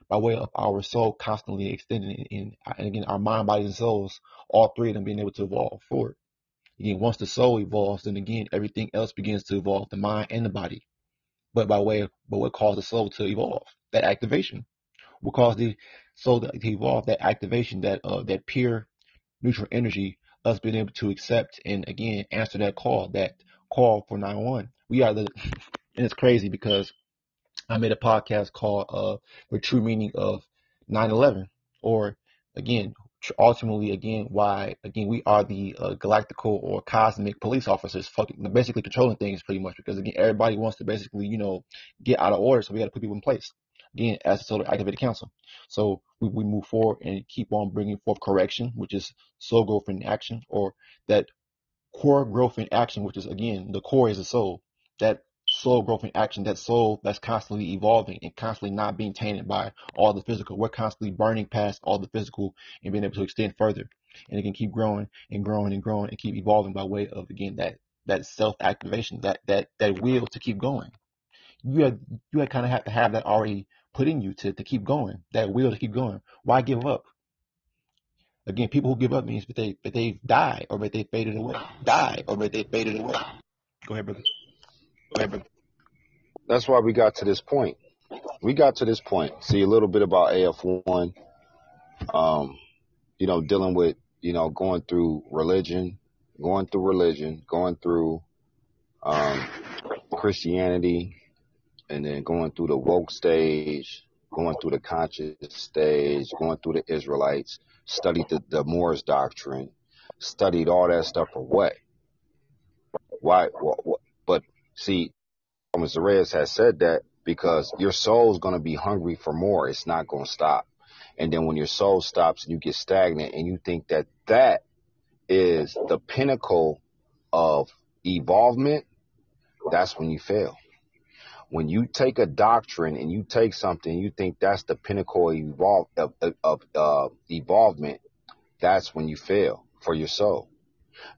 by way of our soul constantly extending in, and again our mind, body, and souls, all three of them being able to evolve forward. Again, once the soul evolves, then again everything else begins to evolve, the mind and the body. But by way of but what caused the soul to evolve? That activation. What caused the soul to evolve? That activation, that uh, that pure neutral energy, us being able to accept and again answer that call, that call for 911. We are the and it's crazy because I made a podcast called uh the true meaning of 9/11, or again ultimately again why again we are the uh, galactical or cosmic police officers fucking basically controlling things pretty much because again everybody wants to basically you know get out of order so we got to put people in place. Again as a solar activated council. So we, we move forward and keep on bringing forth correction which is soul growth in action or that core growth in action which is again the core is the soul. That soul growth in action, that soul that's constantly evolving and constantly not being tainted by all the physical. We're constantly burning past all the physical and being able to extend further. And it can keep growing and growing and growing and keep evolving by way of again that that self activation, that that that will to keep going. You had you kind of have to have that already put in you to, to keep going, that will to keep going. Why give up? Again, people who give up means that they that they die or that they faded away. Die or that they faded away. Go ahead, brother. Ahead, brother. That's why we got to this point. We got to this point. See a little bit about AF1. Um, you know, dealing with you know going through religion, going through religion, going through um, Christianity, and then going through the woke stage, going through the conscious stage, going through the Israelites, studied the, the Moors doctrine, studied all that stuff for what? Why? What, what, but see, Mr. Reyes has said that because your soul's going to be hungry for more. It's not going to stop. And then when your soul stops and you get stagnant and you think that that is the pinnacle of evolvement, that's when you fail. When you take a doctrine and you take something, you think that's the pinnacle of, evolve, of, of uh, evolvement, that's when you fail for your soul.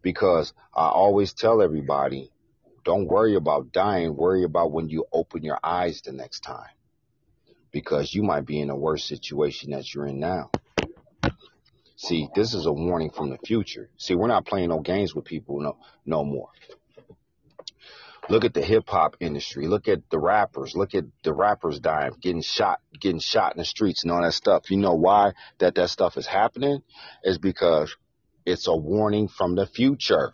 Because I always tell everybody, don't worry about dying, worry about when you open your eyes the next time. Because you might be in a worse situation that you're in now. See, this is a warning from the future. See, we're not playing no games with people no no more. Look at the hip hop industry. Look at the rappers. Look at the rappers dying, getting shot, getting shot in the streets and all that stuff. You know why that that stuff is happening? Is because it's a warning from the future.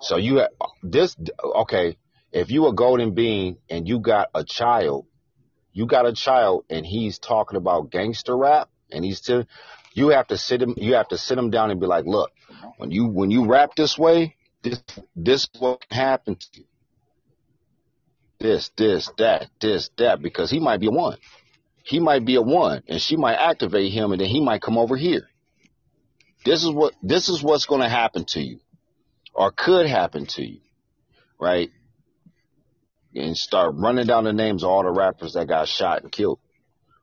So you have this okay. If you a golden being and you got a child, you got a child and he's talking about gangster rap and he's to, you have to sit him, you have to sit him down and be like, look, when you when you rap this way, this this what happens to you. This, this, that, this, that, because he might be a one. He might be a one, and she might activate him, and then he might come over here. This is what this is what's going to happen to you, or could happen to you, right? And start running down the names of all the rappers that got shot and killed.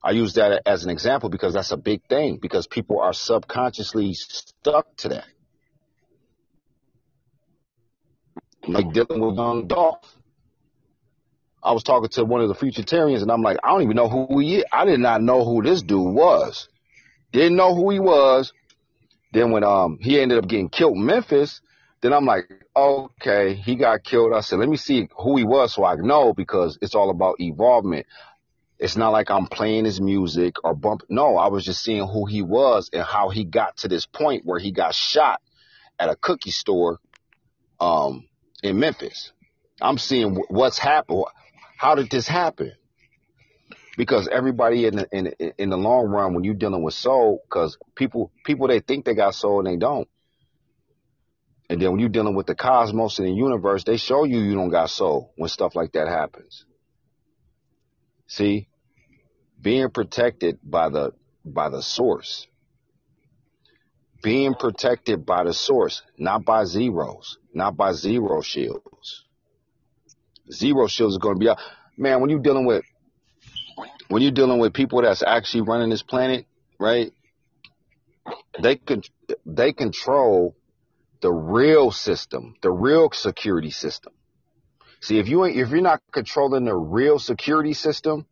I use that as an example because that's a big thing because people are subconsciously stuck to that. like dealing with young Dolph. I was talking to one of the Futuritarians, and I'm like, I don't even know who he is. I did not know who this dude was. Didn't know who he was. Then when um he ended up getting killed in Memphis, then I'm like, okay, he got killed. I said, let me see who he was so I know because it's all about evolvement. It's not like I'm playing his music or bump. No, I was just seeing who he was and how he got to this point where he got shot at a cookie store um, in Memphis. I'm seeing what's happened. How did this happen? Because everybody in the in in the long run, when you're dealing with soul, because people people they think they got soul and they don't. And then when you're dealing with the cosmos and the universe, they show you you don't got soul when stuff like that happens. See, being protected by the by the source, being protected by the source, not by zeros not by zero shields. Zero shields are going to be out. Man, when you're dealing with when you're dealing with people that's actually running this planet, right? They can they control the real system, the real security system. See, if you ain't if you're not controlling the real security system,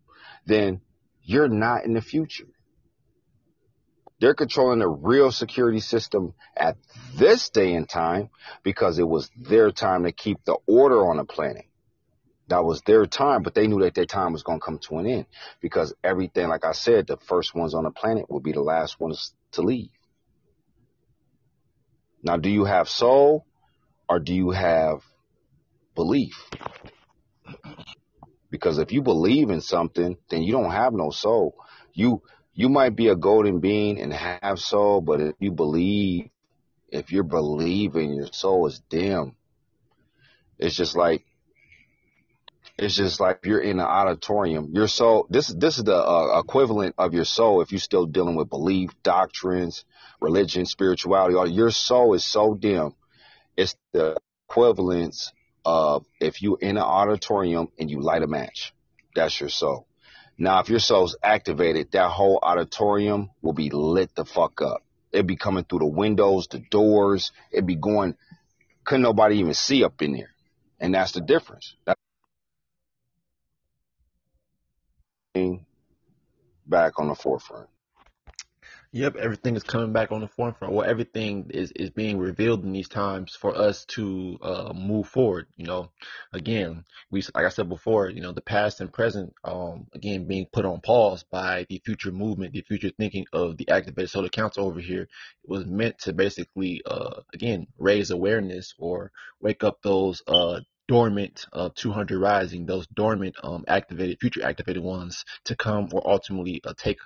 then you're not in the future. They're controlling the real security system at this day and time because it was their time to keep the order on the planet. That was their time, but they knew that their time was going to come to an end because everything, like I said, the first ones on the planet will be the last ones to leave. Now, do you have soul or do you have belief? Because if you believe in something, then you don't have no soul. You you might be a golden being and have soul, but if you believe, if you're believing, your soul is dim. It's just like it's just like you're in an auditorium. Your soul. This this is the uh, equivalent of your soul if you're still dealing with belief, doctrines, religion, spirituality. Or your soul is so dim. It's the equivalence of if you're in an auditorium and you light a match. That's your soul. Now, if your soul's activated, that whole auditorium will be lit the fuck up. It'd be coming through the windows, the doors. It'd be going, couldn't nobody even see up in there. And that's the difference. That's back on the forefront. Yep, everything is coming back on the forefront. Well, everything is, is being revealed in these times for us to uh, move forward. You know, again, we like I said before, you know, the past and present, um, again, being put on pause by the future movement, the future thinking of the Activated Solar Council over here was meant to basically, uh, again, raise awareness or wake up those uh, dormant uh, 200 rising, those dormant um, activated, future activated ones to come or ultimately uh, take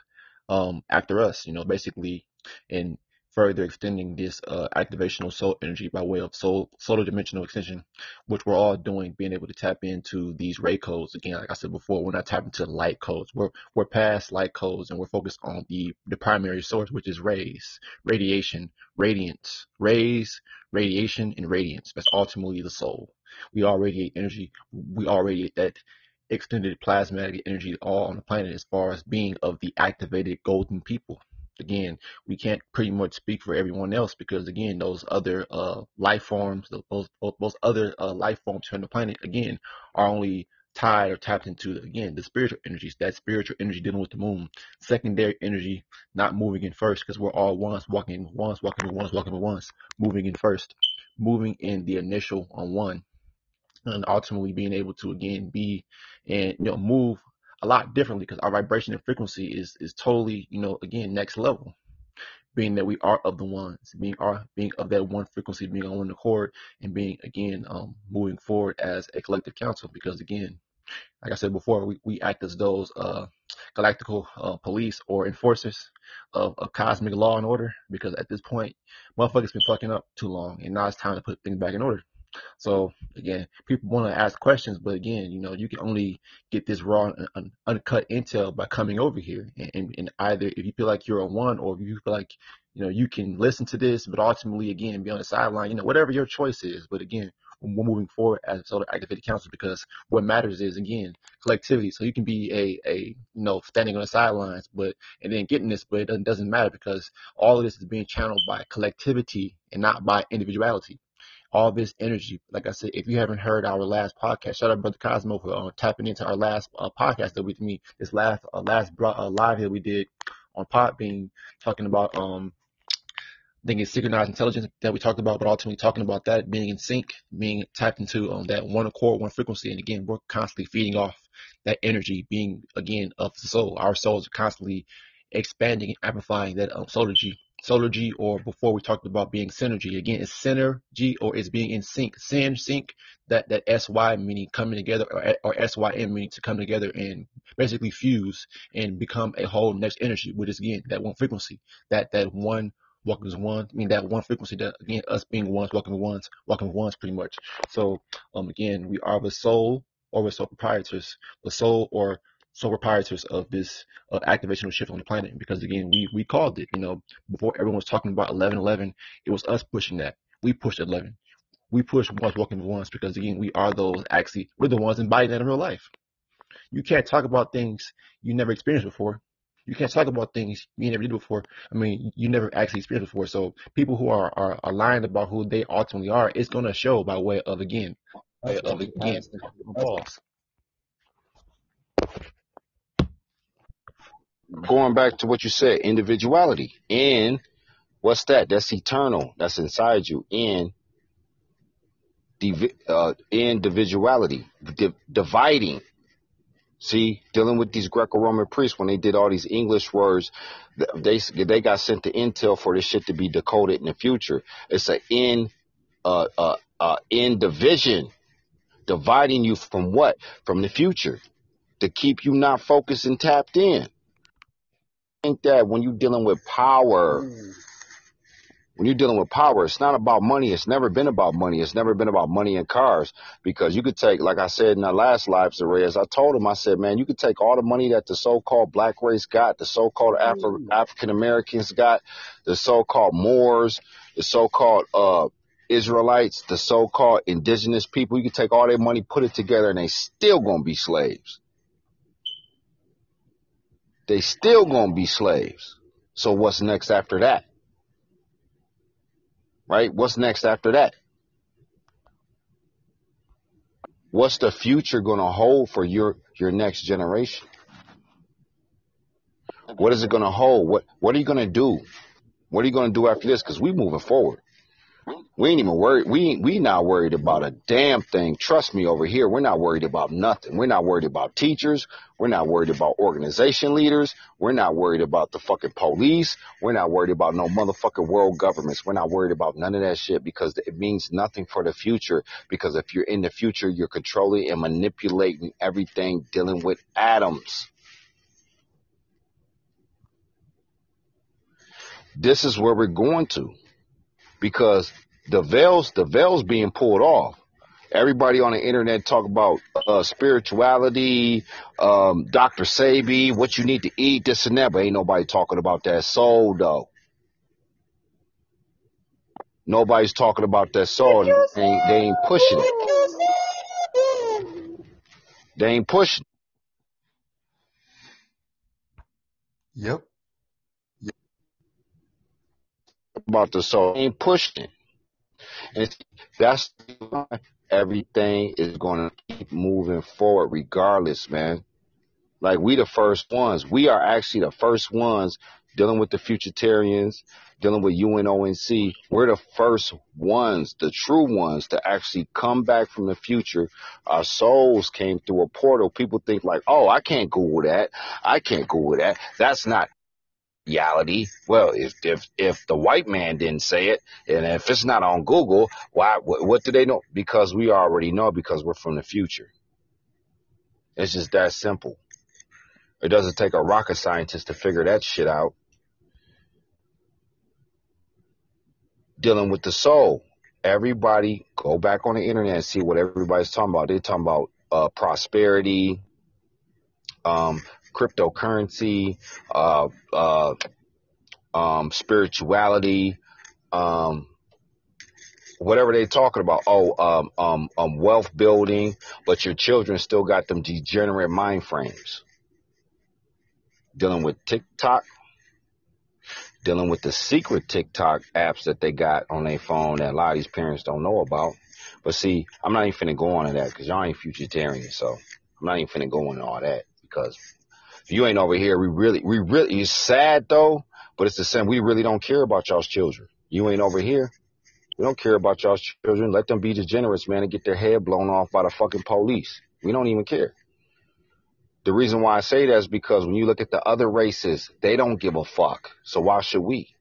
um, after us, you know, basically, and further extending this uh, activational soul energy by way of soul, solar dimensional extension, which we're all doing, being able to tap into these ray codes. Again, like I said before, we're not tapping into light codes. We're we're past light codes and we're focused on the the primary source, which is rays, radiation, radiance, rays, radiation, and radiance. That's ultimately the soul. We all radiate energy. We all radiate that extended plasmatic energy all on the planet as far as being of the activated golden people. Again, we can't pretty much speak for everyone else because again, those other uh, life forms, those those other uh, life forms on the planet, again, are only tied or tapped into again the spiritual energies. That spiritual energy dealing with the moon, secondary energy not moving in first because we're all once walking once walking once walking once moving in first, moving in the initial on one and ultimately being able to again be and you know move a lot differently because our vibration and frequency is is totally you know again next level being that we are of the ones being are being of that one frequency being on one accord and being again um moving forward as a collective council because again like I said before, we, we act as those uh, galactical uh, police or enforcers of, of cosmic law and order because at this point, motherfuckers been fucking up too long and now it's time to put things back in order. So again, people want to ask questions, but again, you know, you can only get this raw and uncut intel by coming over here. And, and, and, either if you feel like you're a one, or if you feel like you know you can listen to this, but ultimately again be on the sideline, you know, whatever your choice is. But again, we're moving forward as a solar activated council because what matters is again collectivity. So you can be a a you know standing on the sidelines, but and then getting this, but it doesn't, doesn't matter because all of this is being channeled by collectivity and not by individuality all this energy. Like I said, if you haven't heard our last podcast, shout out Brother Cosmo for uh, tapping into our last uh, podcast that with me, this last uh, last uh, live that we did on Podbean, talking about um, I think it's synchronized intelligence that we talked about, but ultimately talking about that being in sync, being tapped into um, that one accord, one frequency, and again, we're constantly feeding off that energy, being again of the soul. Our souls are constantly expanding and amplifying that um, solar energy Solargy, or before we talked about being synergy. Again, it's synergy or it's being in sync. Syn, sync, that, that SY meaning coming together or, or SYM meaning to come together and basically fuse and become a whole next energy, which is again that one frequency, that, that one walking as one. I mean that one frequency that again us being ones, walking ones, walking ones pretty much. So um again we are the soul or we're sole proprietors, the soul or sole proprietors of this uh, activational shift on the planet because again we we called it you know before everyone was talking about 1111 it was us pushing that we pushed 11 we pushed ones walking ones because again we are those actually we're the ones embodying that in real life you can't talk about things you never experienced before you can't talk about things you never did before. I mean, you never actually experienced before. So people who are, are, are lying about who they ultimately are, it's going to show by way of again, by way of again, false. Going back to what you said, individuality. And what's that? That's eternal. That's inside you. In uh, individuality, Di- dividing. See, dealing with these Greco-Roman priests when they did all these English words, they they got sent the intel for this shit to be decoded in the future. It's a in uh uh uh in division, dividing you from what? From the future, to keep you not focused and tapped in think that when you're dealing with power, mm. when you're dealing with power, it's not about money. It's never been about money. It's never been about money and cars because you could take, like I said in the last live as I told him, I said, man, you could take all the money that the so-called black race got, the so-called Afro- mm. African Americans got, the so-called Moors, the so-called, uh, Israelites, the so-called indigenous people, you could take all their money, put it together, and they still gonna be slaves they still gonna be slaves. So what's next after that? Right? What's next after that? What's the future gonna hold for your your next generation? What is it going to hold? What What are you going to do? What are you going to do after this? Because we moving forward. We ain't even worried. We we not worried about a damn thing. Trust me, over here, we're not worried about nothing. We're not worried about teachers. We're not worried about organization leaders. We're not worried about the fucking police. We're not worried about no motherfucking world governments. We're not worried about none of that shit because it means nothing for the future. Because if you're in the future, you're controlling and manipulating everything dealing with atoms. This is where we're going to because the veils the veils being pulled off. Everybody on the internet talk about uh, spirituality, um, Dr. Sebi, what you need to eat, this and that, but ain't nobody talking about that soul though. Nobody's talking about that soul. They ain't, they ain't pushing it. They ain't pushing. Yep. About the soul. Ain't pushing. And that's why everything is going to keep moving forward regardless, man. Like we the first ones. We are actually the first ones dealing with the Futuritarians, dealing with UNONC. We're the first ones, the true ones, to actually come back from the future. Our souls came through a portal. People think like, oh, I can't Google that. I can't Google that. That's not reality. Well, if if if the white man didn't say it, and if it's not on Google, why? What, what do they know? Because we already know. Because we're from the future. It's just that simple. It doesn't take a rocket scientist to figure that shit out. Dealing with the soul. Everybody go back on the internet and see what everybody's talking about. They're talking about uh, prosperity, um, cryptocurrency, uh, uh, um, spirituality, um, whatever they're talking about. Oh, um, um, um, wealth building, but your children still got them degenerate mind frames. Dealing with TikTok, dealing with the secret TikTok apps that they got on their phone that a lot of these parents don't know about. But see, I'm not even finna go on to that because y'all ain't futuritarian, so I'm not even finna go into all that because you ain't over here. We really, we really, it's sad though, but it's the same. We really don't care about y'all's children. You ain't over here. We don't care about y'all's children. Let them be degenerates, man, and get their head blown off by the fucking police. We don't even care. The reason why I say that is because when you look at the other races, they don't give a fuck. So why should we?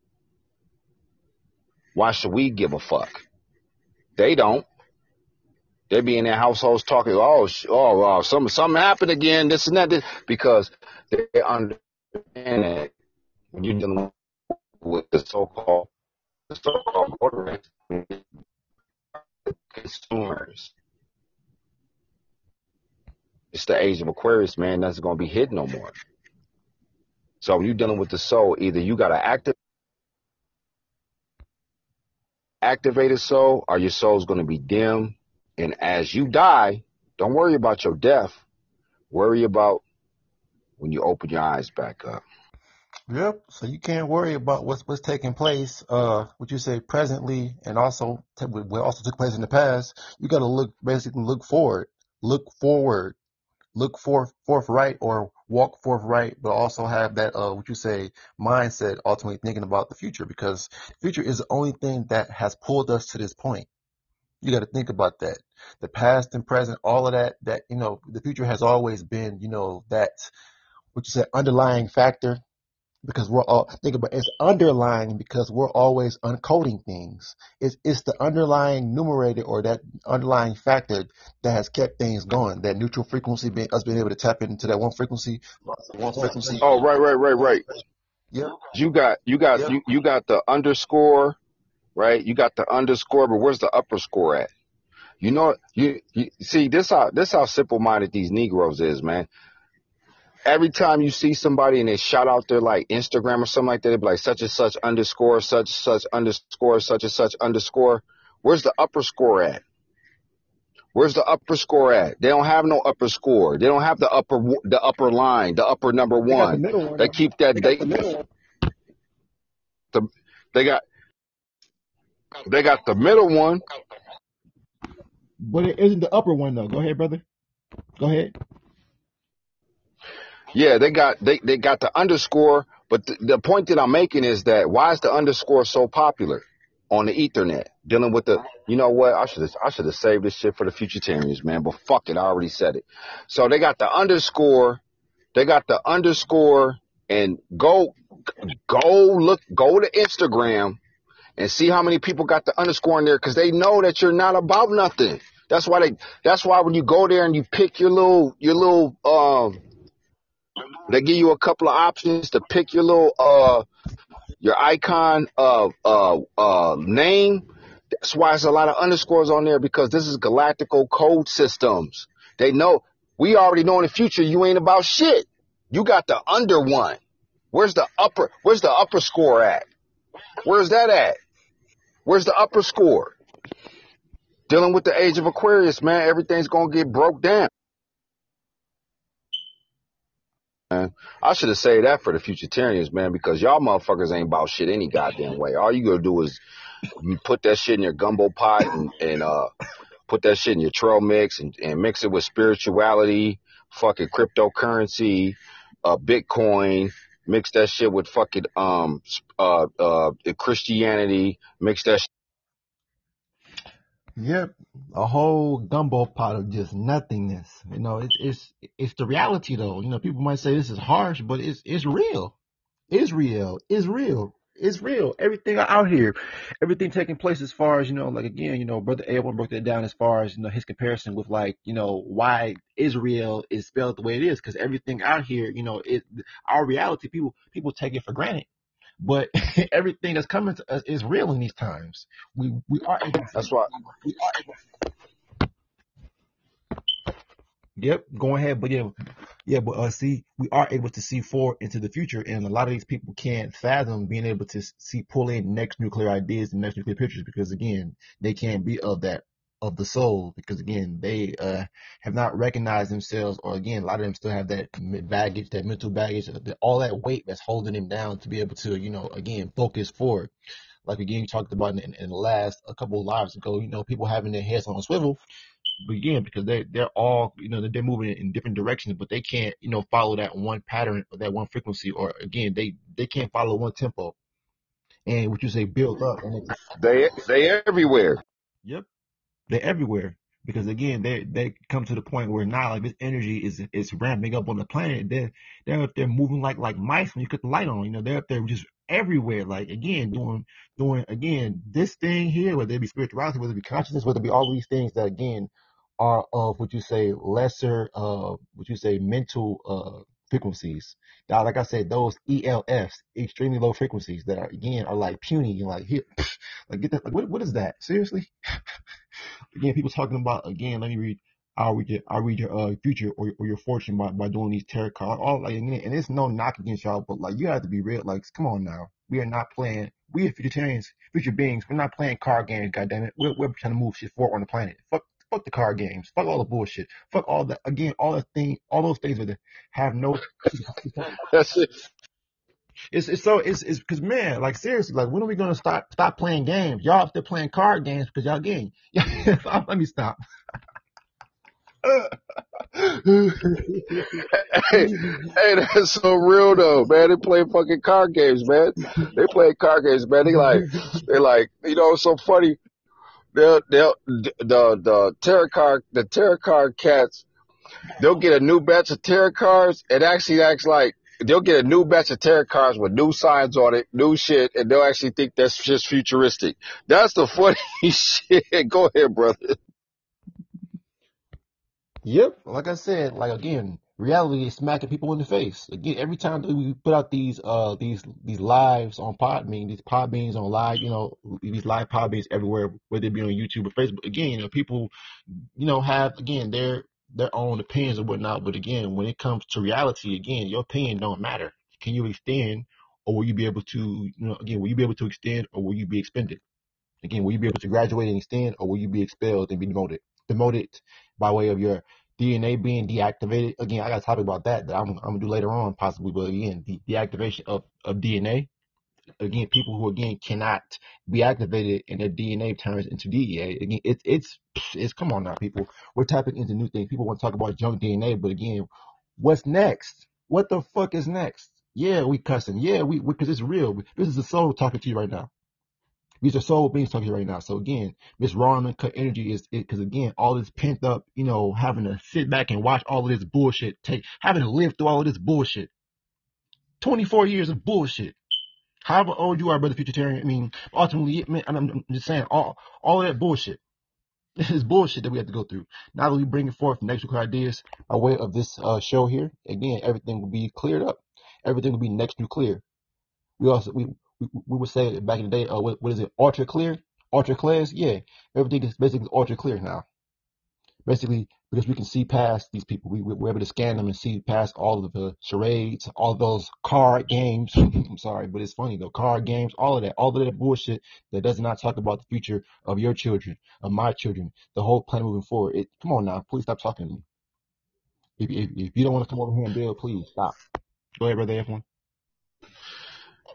Why should we give a fuck? They don't. They be in their households talking, oh, oh, uh, something, something happened again, this and that, this, because they understand that when you're dealing with the so-called, the so-called motorists, consumers. It's the age of Aquarius, man. That's to be hidden no more. So when you're dealing with the soul, either you got to active, activated soul, or your soul's to be dim. And as you die, don't worry about your death. Worry about when you open your eyes back up. Yep. So you can't worry about what's what's taking place. Uh, what you say presently, and also what also took place in the past. You got to look basically look forward, look forward, look forth forthright or walk forthright, but also have that uh what you say mindset, ultimately thinking about the future because future is the only thing that has pulled us to this point. You got to think about that. The past and present, all of that. That you know, the future has always been, you know, that what is an underlying factor because we're all think about it, it's underlying because we're always uncoding things. It's it's the underlying numerator or that underlying factor that has kept things going. That neutral frequency, being, us being able to tap into that one frequency, one frequency. Oh, right, right, right, right. Yep. You got, you got, you, you got the underscore, right? You got the underscore, but where's the upper score at? You know, you, you see this how this how simple minded these Negroes is, man. Every time you see somebody and they shout out their like Instagram or something like that, they'd be like such and such underscore, such and such underscore, such and such underscore. Where's the upper score at? Where's the upper score at? They don't have no upper score. They don't have the upper the upper line, the upper number They the one. They keep that They they the the, they got they got the middle one. But it isn't the upper one though. Go ahead, brother. Go ahead. Yeah, they got they, they got the underscore, but the, the point that I'm making is that why is the underscore so popular on the Ethernet? Dealing with the, you know what? I should I should have saved this shit for the Futuritarians, man. But fuck it, I already said it. So they got the underscore, they got the underscore, and go go look go to Instagram and see how many people got the underscore in there because they know that you're not about nothing. That's why they. That's why when you go there and you pick your little your little um they give you a couple of options to pick your little uh your icon uh uh uh name. That's why there's a lot of underscores on there because this is galactical code systems. They know we already know in the future you ain't about shit. You got the under one. Where's the upper where's the upper score at? Where's that at? Where's the upper score? Dealing with the age of Aquarius, man, everything's gonna get broke down. Man. I should have said that for the Futuritarians, man, because y'all motherfuckers ain't about shit any goddamn way. All you gonna do is put that shit in your gumbo pot and, and uh put that shit in your trail mix and, and mix it with spirituality, fucking cryptocurrency, uh Bitcoin, mix that shit with fucking um uh uh Christianity, mix that Yep, a whole gumbo pot of just nothingness. You know, it's it's it's the reality though. You know, people might say this is harsh, but it's it's real. It's real. It's real. It's real. Everything out here, everything taking place as far as you know, like again, you know, brother Abel broke that down as far as you know his comparison with like you know why Israel is spelled the way it is because everything out here, you know, it our reality people people take it for granted. But everything that's coming to us is real in these times. We we are able to That's why we are able Yep, go ahead, but yeah, yeah, but uh, see, we are able to see forward into the future, and a lot of these people can't fathom being able to see pull in next nuclear ideas and next nuclear pictures because again, they can't be of that of the soul because again, they uh have not recognized themselves, or again, a lot of them still have that baggage, that mental baggage, uh, all that weight that's holding them down to be able to, you know, again, focus forward. Like again, you talked about in, in the last a couple of lives ago, you know, people having their heads on a swivel but again because they they're all you know they're moving in different directions, but they can't you know follow that one pattern or that one frequency, or again they they can't follow one tempo. And what you say build up, they they everywhere. yep, they're everywhere because again they they come to the point where now like this energy is is ramping up on the planet. They're they're up there moving like like mice when you put the light on. You know they're up there just everywhere. Like again doing doing again this thing here, whether it be spirituality, whether it be consciousness, whether it be all these things that again are of what you say lesser uh what you say mental uh frequencies. Now, like I said, those ELFs, extremely low frequencies that are again are like puny and like here like get that like what what is that? Seriously? again, people talking about again, let me read I'll read your I'll read your uh future or, or your fortune by, by doing these tarot cards. All like and it's no knock against y'all, but like you have to be real. Like, come on now. We are not playing we are futuritarians, future beings, we're not playing card games, goddammit. We're we're trying to move shit forward on the planet. Fuck fuck the card games. Fuck all the bullshit. Fuck all the again, all the thing all those things that have no That's it. it's it's so it's it's because man, like seriously, like when are we gonna stop stop playing games? Y'all still playing card games because y'all game. Let me stop. hey, hey, that's so real though, man. They play fucking card games, man. They play card games, man. They like, they like, you know, it's so funny. They'll, they'll, the, the tarot card, the tarot card cats, they'll get a new batch of tarot cards and actually acts like, they'll get a new batch of tarot cards with new signs on it, new shit, and they'll actually think that's just futuristic. That's the funny shit. Go ahead, brother. Yep, like I said, like again, reality is smacking people in the face. Again, every time we put out these uh these these lives on Podbean, these Podbeans on live, you know, these live Podbeans everywhere, whether it be on YouTube or Facebook. Again, you know, people, you know, have again their their own opinions and whatnot. But again, when it comes to reality, again, your opinion don't matter. Can you extend, or will you be able to, you know, again, will you be able to extend, or will you be expended? Again, will you be able to graduate and extend, or will you be expelled and be demoted? Demoted by way of your DNA being deactivated. Again, I got a topic about that that I'm, I'm gonna do later on, possibly. But again, the deactivation of, of DNA. Again, people who again cannot be activated and their DNA turns into DEA. Again, it's it's it's come on now, people. We're tapping into new things. People want to talk about junk DNA, but again, what's next? what the fuck is next? Yeah, we cussing. Yeah, we because it's real. This is the soul talking to you right now. These are soul beings talking right now. So again, raw and uncut energy is it because again, all this pent up, you know, having to sit back and watch all of this bullshit take, having to live through all of this bullshit. 24 years of bullshit. However old you are, brother futuritarian, I mean, ultimately, I'm, I'm just saying, all all of that bullshit. Is bullshit that we have to go through. Now that we bring forth next week ideas by way of this uh, show here, again, everything will be cleared up. Everything will be next nuclear. We also we we, would say back in the day, uh, what, what is it, ultra clear, ultra clairs? Yeah, everything is basically ultra clear now. Basically, because we can see past these people, we, we're able to scan them and see past all of the charades, all those card games. I'm sorry, but it's funny though. Card games, all of that, all of that bullshit that does not talk about the future of your children, of my children, the whole planet moving forward. It, come on now, please stop talking to me. If, if, if you don't want to come over here and build, please stop. Go ahead, brother F1.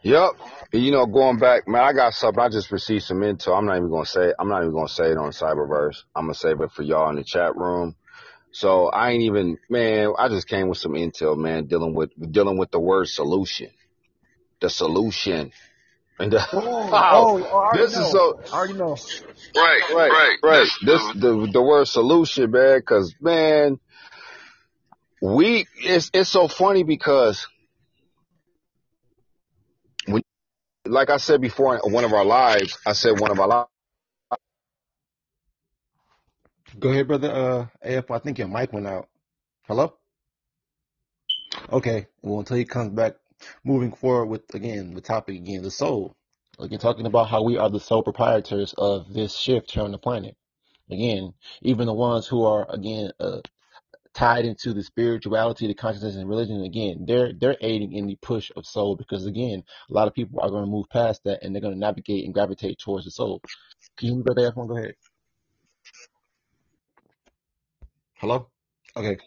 Yep. You know, going back, man, I got something. I just received some intel. I'm not even gonna say. I'm not even gonna say it on Cyberverse. I'm gonna save it for y'all in the chat room. So I ain't even, man. I just came with some intel, man, dealing with dealing with the word solution, the solution, and the, Oh, wow, oh, I already this is know. so I already know. right, right, right. This the the word solution, man, because man, we it's it's so funny because when, like I said before in one of our lives, I said one of our lives. Go ahead, brother. Uh, AF, I think your mic went out. Hello? Okay. Well, until he comes back, moving forward with, again, the topic again, the soul. Again, talking about how we are the sole proprietors of this shift here on the planet. Again, even the ones who are, again, uh, tied into the spirituality, the consciousness, and religion, again, they're, they're aiding in the push of soul because, again, a lot of people are going to move past that and they're going to navigate and gravitate towards the soul. Can you hear me, brother F1? Go ahead. Hello? Okay.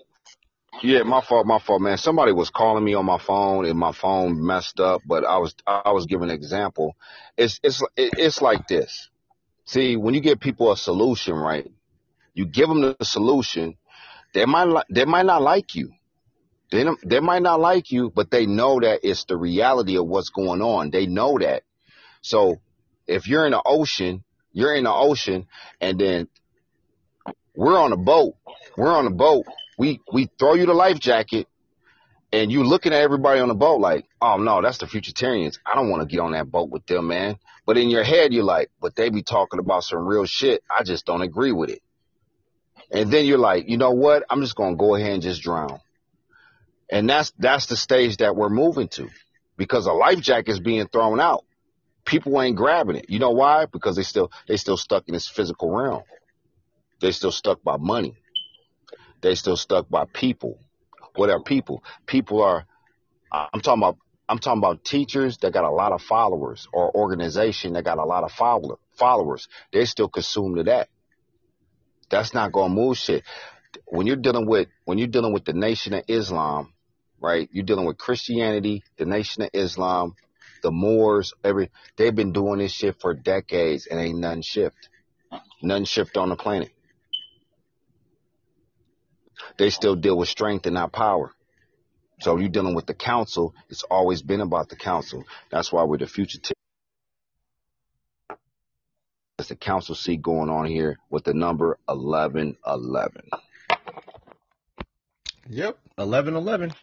Yeah, my fault, my fault, man. Somebody was calling me on my phone and my phone messed up, but I was I was giving an example. It's it's it's like this. See, when you give people a solution, right? You give them the solution. They might li- they might not like you. They don't- they might not like you, but they know that it's the reality of what's going on. They know that. So if you're in the ocean, you're in the ocean, and then we're on a boat. We're on a boat. We we throw you the life jacket, and you looking at everybody on the boat like, oh no, that's the Futuritarians. I don't want to get on that boat with them, man. But in your head, you're like, but they be talking about some real shit. I just don't agree with it. And then you're like, you know what? I'm just gonna go ahead and just drown. And that's that's the stage that we're moving to, because a life jacket is being thrown out. People ain't grabbing it. You know why? Because they still they still stuck in this physical realm. They still stuck by money. They still stuck by people. What are people? People are. I'm talking about. I'm talking about teachers that got a lot of followers, or organization that got a lot of follower, followers. They're still consumed to that. That's not gonna move shit. When you're dealing with when you're dealing with the Nation of Islam, right? You're dealing with Christianity, the Nation of Islam, the Moors. Every they've been doing this shit for decades, and ain't none shift. None shift on the planet. They still deal with strength and not power. So you're dealing with the council. It's always been about the council. That's why we're the future. That's the council seat going on here with the number 1111. Yep. 11 11.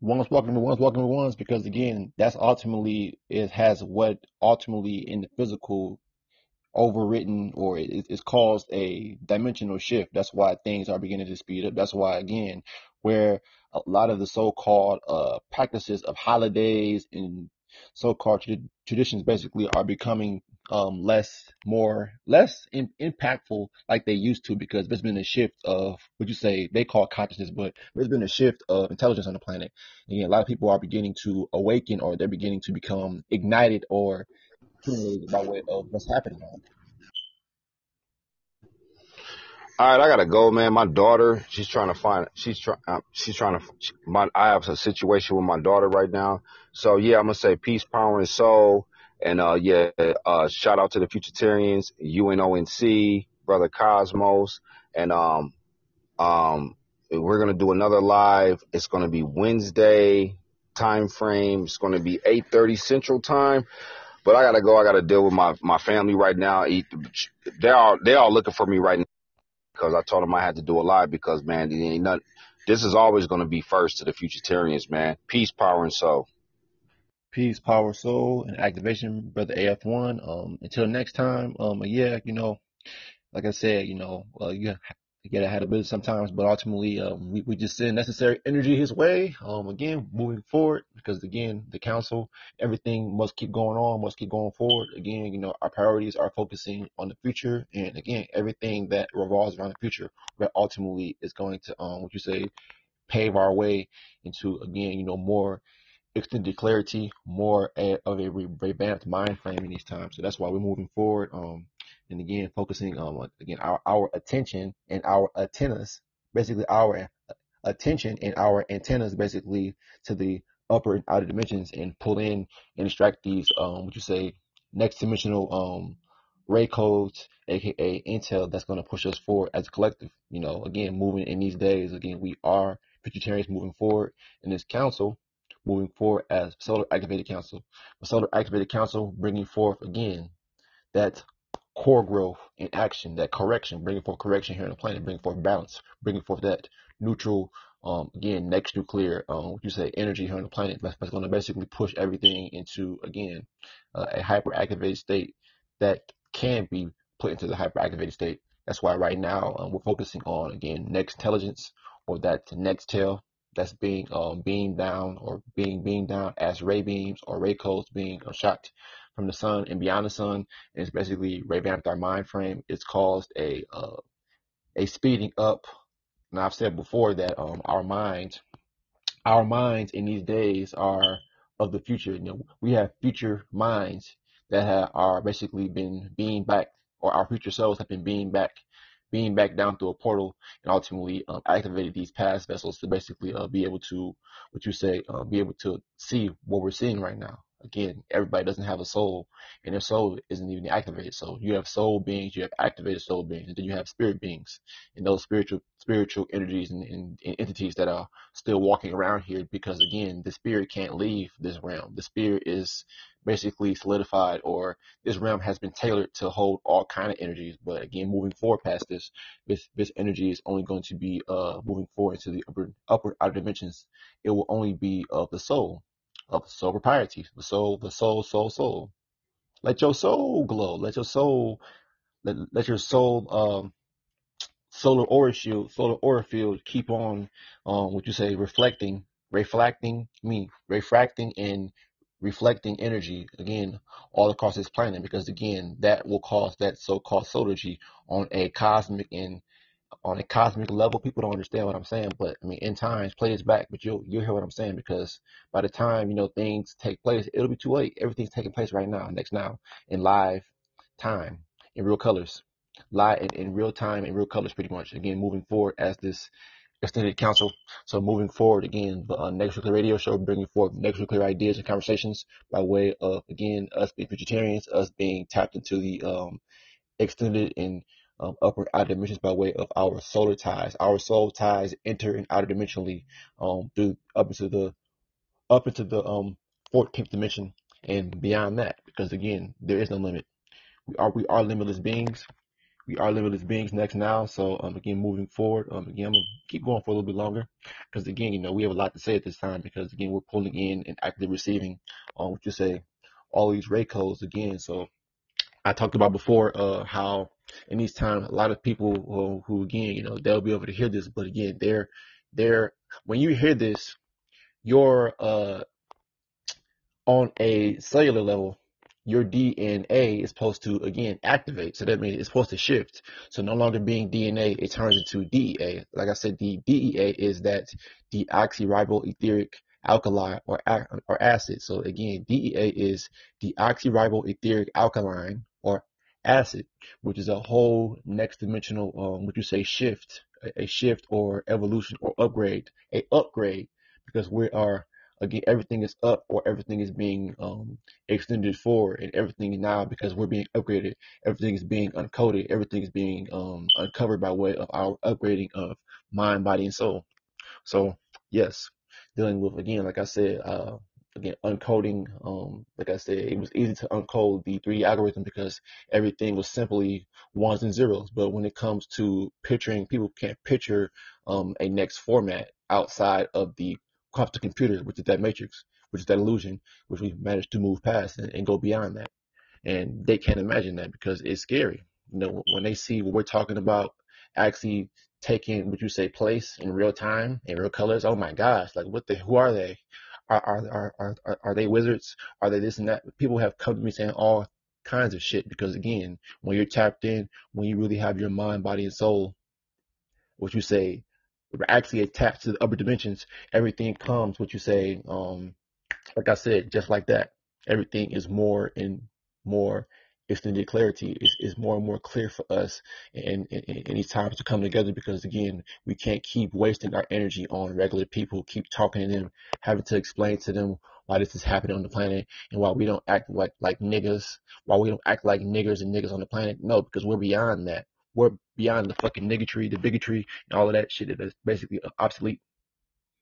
One's walking to one's walking to ones because, again, that's ultimately, it has what ultimately in the physical overwritten or it, it's caused a dimensional shift. That's why things are beginning to speed up. That's why, again, where a lot of the so-called uh, practices of holidays and so-called trad- traditions basically are becoming um, less, more, less in, impactful like they used to because there's been a shift of what you say they call consciousness, but there's been a shift of intelligence on the planet. And a lot of people are beginning to awaken or they're beginning to become ignited or stimulated by way of what's happening. All right, I gotta go, man. My daughter, she's trying to find, she's trying, uh, she's trying to, my, I have a situation with my daughter right now. So yeah, I'm gonna say peace, power, and soul. And, uh, yeah, uh, shout out to the Futuritarians, UNONC, Brother Cosmos, and, um, um, we're gonna do another live. It's gonna be Wednesday time frame. It's gonna be 8:30 Central Time. But I gotta go. I gotta deal with my my family right now. Eat. They are they are looking for me right now because I told them I had to do a live because man, ain't nothing. This is always gonna be first to the Futuritarians, man. Peace, power, and soul. Peace, power, soul, and activation, brother AF1. Um, until next time. Um, yeah, you know, like I said, you know, uh, you get ahead of business sometimes, but ultimately, um, we, we just send necessary energy his way. Um, again, moving forward, because again, the council, everything must keep going on, must keep going forward. Again, you know, our priorities are focusing on the future, and again, everything that revolves around the future, that ultimately is going to, um, what you say, pave our way into again, you know, more extended clarity, more of a revamped mind frame in these times. So that's why we're moving forward. Um, and again, focusing on again our our attention and our antennas, basically our attention and our antennas, basically to the upper and outer dimensions, and pull in and extract these um, what you say next dimensional um ray codes, aka intel, that's going to push us forward as a collective. You know, again, moving in these days, again, we are Futuritarians moving forward in this council moving forward as Solar Activated Council. The Solar Activated Council bringing forth again that core growth in action, that correction, bringing forth correction here on the planet, bringing forth balance, bringing forth that neutral, um, again, next nuclear, um, what you say, energy here on the planet. That's, that's going to basically push everything into, again, uh, a hyperactivated state that can be put into the hyperactivated state. That's why right now um, we're focusing on, again, next intelligence or that next tail that's being um, beamed down or being beamed down as ray beams or ray codes being uh, shot from the sun and beyond the sun. And it's basically revamped our mind frame. It's caused a uh, a speeding up. And I've said before that um, our minds, our minds in these days are of the future. You know, we have future minds that have, are basically been beamed back, or our future selves have been beamed back being back down through a portal and ultimately um, activated these past vessels to basically uh, be able to, what you say, uh, be able to see what we're seeing right now. Again, everybody doesn't have a soul, and their soul isn't even activated. So you have soul beings, you have activated soul beings, and then you have spirit beings, and those spiritual spiritual energies and, and, and entities that are still walking around here. Because again, the spirit can't leave this realm. The spirit is basically solidified or this realm has been tailored to hold all kind of energies. But again, moving forward past this, this, this energy is only going to be, uh, moving forward into the upper, upper outer dimensions. It will only be of the soul, of soul propriety, the soul, the soul, soul, soul. Let your soul glow. Let your soul, let, let your soul, um, solar aura shield, solar aura field keep on, um, what you say, reflecting, reflecting, me, refracting and reflecting energy again all across this planet because again that will cause that so-called solargy on a cosmic and on a cosmic level people don't understand what i'm saying but i mean in times play this back but you'll you'll hear what i'm saying because by the time you know things take place it'll be too late everything's taking place right now next now in live time in real colors live in, in real time in real colors pretty much again moving forward as this extended council. So moving forward, again, the uh, Next Radio Show, bringing forth next nuclear ideas and conversations by way of, again, us being Futuritarians, us being tapped into the um, extended and um, upper outer dimensions by way of our solar ties. Our soul ties enter and outer dimensionally um, through up into the up into the um 14th dimension and beyond that, because again, there is no limit. We are we are limitless beings we are limitless beings next now. So um, again, moving forward, um, again, I'm gonna keep going for a little bit longer because again, you know, we have a lot to say at this time because again, we're pulling in and actively receiving, um, what you say, all these ray codes again. So I talked about before, uh, how in these times, a lot of people who, who again, you know, they'll be able to hear this, but again, they're, they're, when you hear this, your, uh, on a cellular level, your DNA is supposed to again activate. So that means it's supposed to shift. So no longer being DNA, it turns into DEA. Like I said, the DEA is that deoxyriboetheric etheric alkali or or acid. So again, DEA is deoxyriboetheric alkaline or acid, which is a whole next dimensional, um, you say shift, a, shift or evolution or upgrade, a upgrade, because we are again everything is up or everything is being um, extended forward and everything now because we're being upgraded everything is being uncoded everything is being um, uncovered by way of our upgrading of mind, body, and soul. So yes, dealing with again, like I said, uh, again uncoding. Um, like I said, it was easy to uncode the 3D algorithm because everything was simply ones and zeros. But when it comes to picturing, people can't picture um, a next format outside of the quantum computer, which is that matrix, which is that illusion, which we managed to move past and, and go beyond that. And they can't imagine that because it's scary. You know, when they see what we're talking about actually taking what you say place in real time in real colors. Oh my gosh, like what the who are they? Are are are are, are they wizards? Are they this and that? People have come to me saying all kinds of shit because again, when you're tapped in, when you really have your mind, body, and soul, what you say actually attached to the upper dimensions, everything comes what you say, um, like I said, just like that. Everything is more and more extended clarity is, more and more clear for us in these times to come together because again we can't keep wasting our energy on regular people keep talking to them having to explain to them why this is happening on the planet and why we don't act like like niggas why we don't act like niggers and niggas on the planet. No because we're beyond that. We're beyond the fucking niggatry the bigotry and all of that shit that is basically obsolete.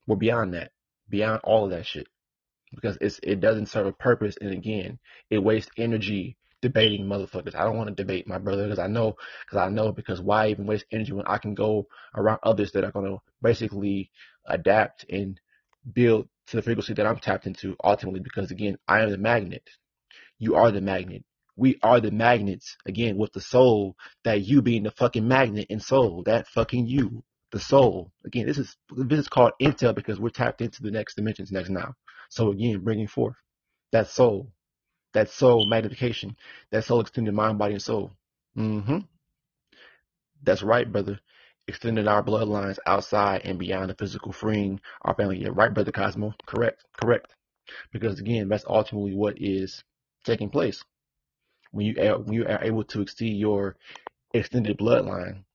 We're beyond that beyond all of that shit because it's it doesn't serve a purpose. And again it wastes energy debating motherfuckers. I don't want to debate my brother because I know, because I know, because why even waste energy when I can go around others that are going to basically adapt and build to the frequency that I'm tapped into ultimately because again, I am the magnet. You are the magnet. We are the magnets again with the soul that you being the fucking magnet and soul, that fucking you, the soul. Again, this is, this is called intel because we're tapped into the next dimensions next now. So again, bringing forth that soul that soul magnification, that soul extended mind, body, and soul. Mm-hmm. That's right, brother. Extending our bloodlines outside and beyond the physical, freeing our family. Yeah, right, brother Cosmo. Correct, correct. Because again, that's ultimately what is taking place when you are, when you are able to exceed your extended bloodline.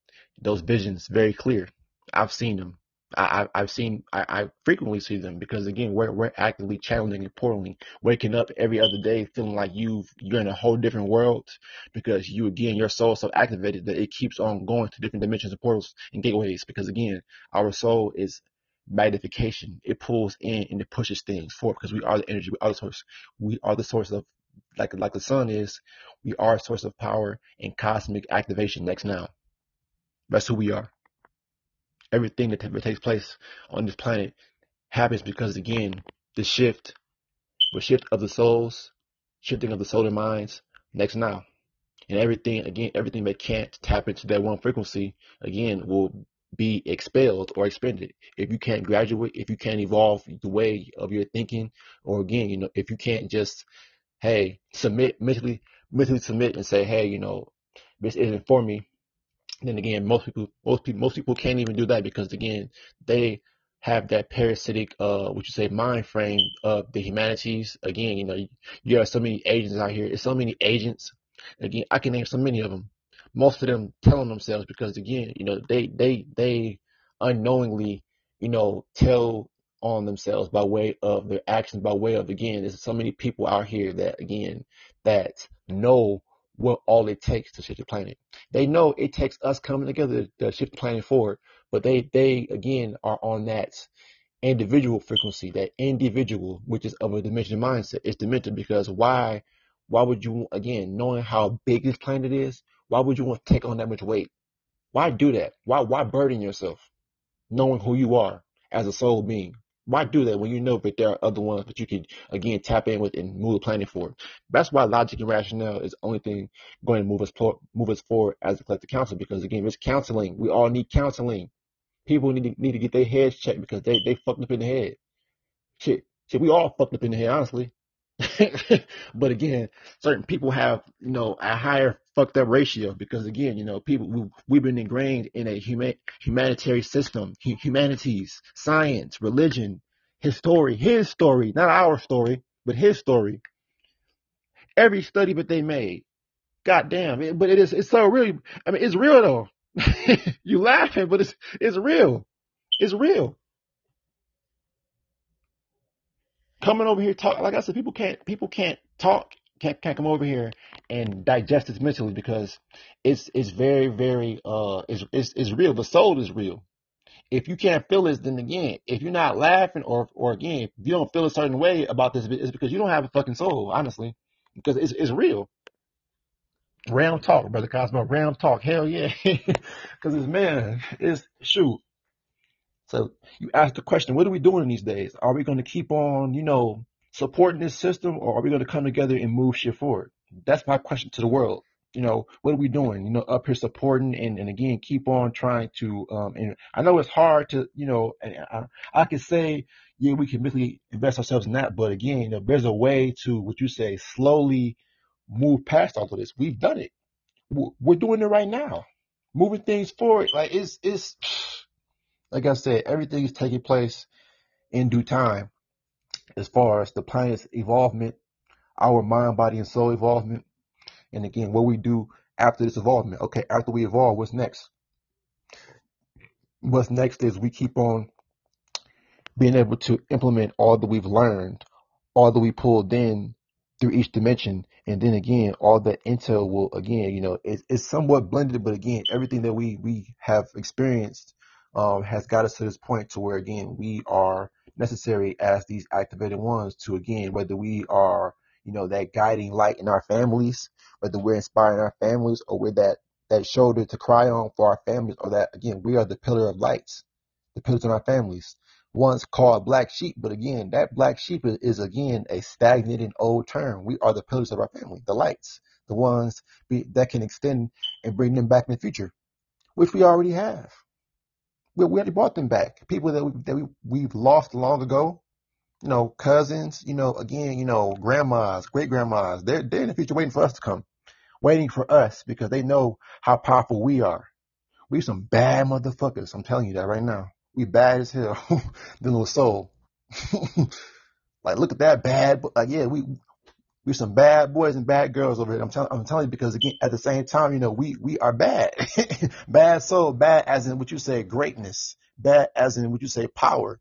Those visions very clear. I've seen them. I, have seen, I, I, frequently see them because again, we're, we're actively channeling importantly, waking up every other day feeling like you you're in a whole different world because you, again, your soul is so activated that it keeps on going to different dimensions and portals and gateways because again, our soul is magnification. It pulls in and it pushes things forward because we are the energy, we are the source. We are the source of, like, like the sun is, we are a source of power and cosmic activation next now. That's who we are everything that takes place on this planet happens because again, the shift, the shift of the souls, shifting of the solar minds, next now. And everything, again, everything that can't tap into that one frequency, again, will be expelled or expended. If you can't graduate, if you can't evolve the way of your thinking, or again, you know, if you can't just, hey, submit mentally, mentally submit and say, hey, you know, this isn't for me, then again, most people, most people, most people can't even do that because again, they have that parasitic, uh, what you say, mind frame of the humanities. Again, you know, you, have so many agents out here. There's so many agents. Again, I can name so many of them. Most of them telling themselves because again, you know, they, they, they unknowingly, you know, tell on themselves by way of their actions, by way of again, there's so many people out here that again, that know what all it takes to shift the planet. They know it takes us coming together to shift the planet forward, but they, they again are on that individual frequency, that individual, which is of a dimension mindset. It's dimension because why, why would you, again, knowing how big this planet is, why would you want to take on that much weight? Why do that? Why, why burden yourself knowing who you are as a soul being? Why do that when you know that there are other ones that you can again tap in with and move the planet forward? That's why logic and rationale is the only thing going to move us move us forward as a collective council. Because again, it's counseling. We all need counseling. People need to need to get their heads checked because they they fucked up in the head. Shit, shit, we all fucked up in the head, honestly. but again, certain people have, you know, a higher fucked up ratio because again, you know, people, we, we've been ingrained in a human, humanitarian system, humanities, science, religion, his story, his story, not our story, but his story. Every study that they made, goddamn, but it is, it's so real. I mean, it's real though. you laughing, but it's, it's real. It's real. Coming over here talk like I said, people can't people can't talk can't can't come over here and digest this mentally because it's it's very very uh it's it's, it's real. The soul is real. if you can't feel this, then again, if you're not laughing or or again, if you don't feel a certain way about this, it's because you don't have a fucking soul, honestly, because it's it's real. Round talk, brother Cosmo. Round talk. Hell yeah, because it's man, it's shoot. So you ask the question, what are we doing these days? Are we going to keep on, you know, supporting this system, or are we going to come together and move shit forward? That's my question to the world you know, what are we doing? You know, up here supporting and, and again, keep on trying to, um, and I know it's hard to, you know, I, I can say, yeah, we can really invest ourselves in that, but again, you know, there's a way to, what you say, slowly move past all of this. We've done it. We're doing it right now. Moving things forward. Like it's, it's, like I said, everything is taking place in due time as far as the planet's evolvement, our mind, body, and soul evolvement and again, what we do after this evolvement. Okay, after we evolve, what's next? What's next is we keep on being able to implement all that we've learned, all that we pulled in through each dimension. And then again, all that intel will again, you know, it's, it's somewhat blended, but again, everything that we, we have experienced um, has got us to this point to where again, we are necessary as these activated ones to again, whether we are you know, that guiding light in our families, whether we're inspiring our families or we're that, that shoulder to cry on for our families or that, again, we are the pillar of lights, the pillars in our families. Once called black sheep, but again, that black sheep is, is again a stagnant and old term. We are the pillars of our family, the lights, the ones be, that can extend and bring them back in the future, which we already have. We, already brought them back. People that, we, that we, we've lost long ago, you know, cousins, you know, again, you know, grandmas, great grandmas, they're, they're in the future waiting for us to come, waiting for us because they know how powerful we are. We some bad motherfuckers. I'm telling you that right now. We bad as hell. the little soul. like, look at that bad, but like, yeah, we, we some bad boys and bad girls over here. I'm telling, I'm telling you because again, at the same time, you know, we, we are bad, bad soul, bad as in what you say, greatness, bad as in what you say, power.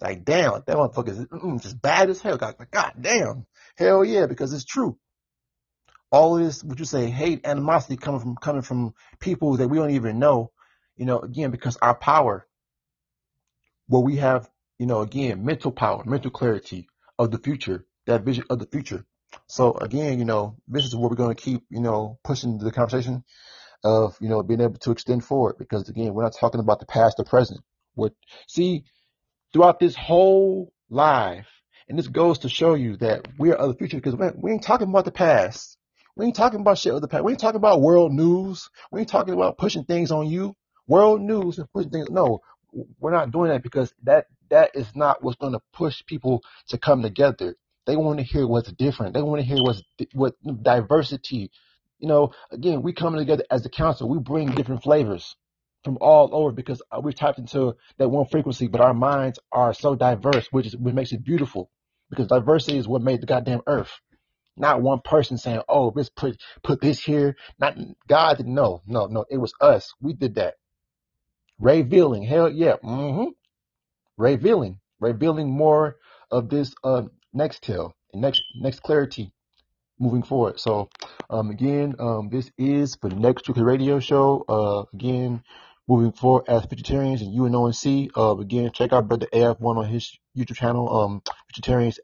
Like, damn, that motherfucker is just bad as hell. God, God damn. Hell yeah, because it's true. All this, what you say, hate, animosity coming from, coming from people that we don't even know, you know, again, because our power, where we have, you know, again, mental power, mental clarity of the future, that vision of the future. So again, you know, this is where we're going to keep, you know, pushing the conversation of, you know, being able to extend forward because again, we're not talking about the past or present. What, see, throughout this whole life. And this goes to show you that we are of the future because we ain't talking about the past. We ain't talking about shit of the past. We ain't talking about world news. We ain't talking about pushing things on you. World news and pushing things. No, we're not doing that because that that is not what's going to push people to come together. They want to hear what's different. They want to hear what's what diversity. You know, again, we come together as a council. We bring different flavors from all over because uh, we're tapped into that one frequency, but our minds are so diverse, which is makes it beautiful. Because diversity is what made the goddamn earth. Not one person saying, "Oh, let's put put this here." Not God know. No, no, it was us. We did that. Revealing, hell yeah, mm-hmm. Revealing, revealing more of this uh next tale and next next clarity moving forward. So, um, again, um, this is for the next Truth Radio show. Uh, again, moving forward as Futuritarians and UNONC. Uh, again, check out Brother AF1 on his YouTube channel, um, Futuritarians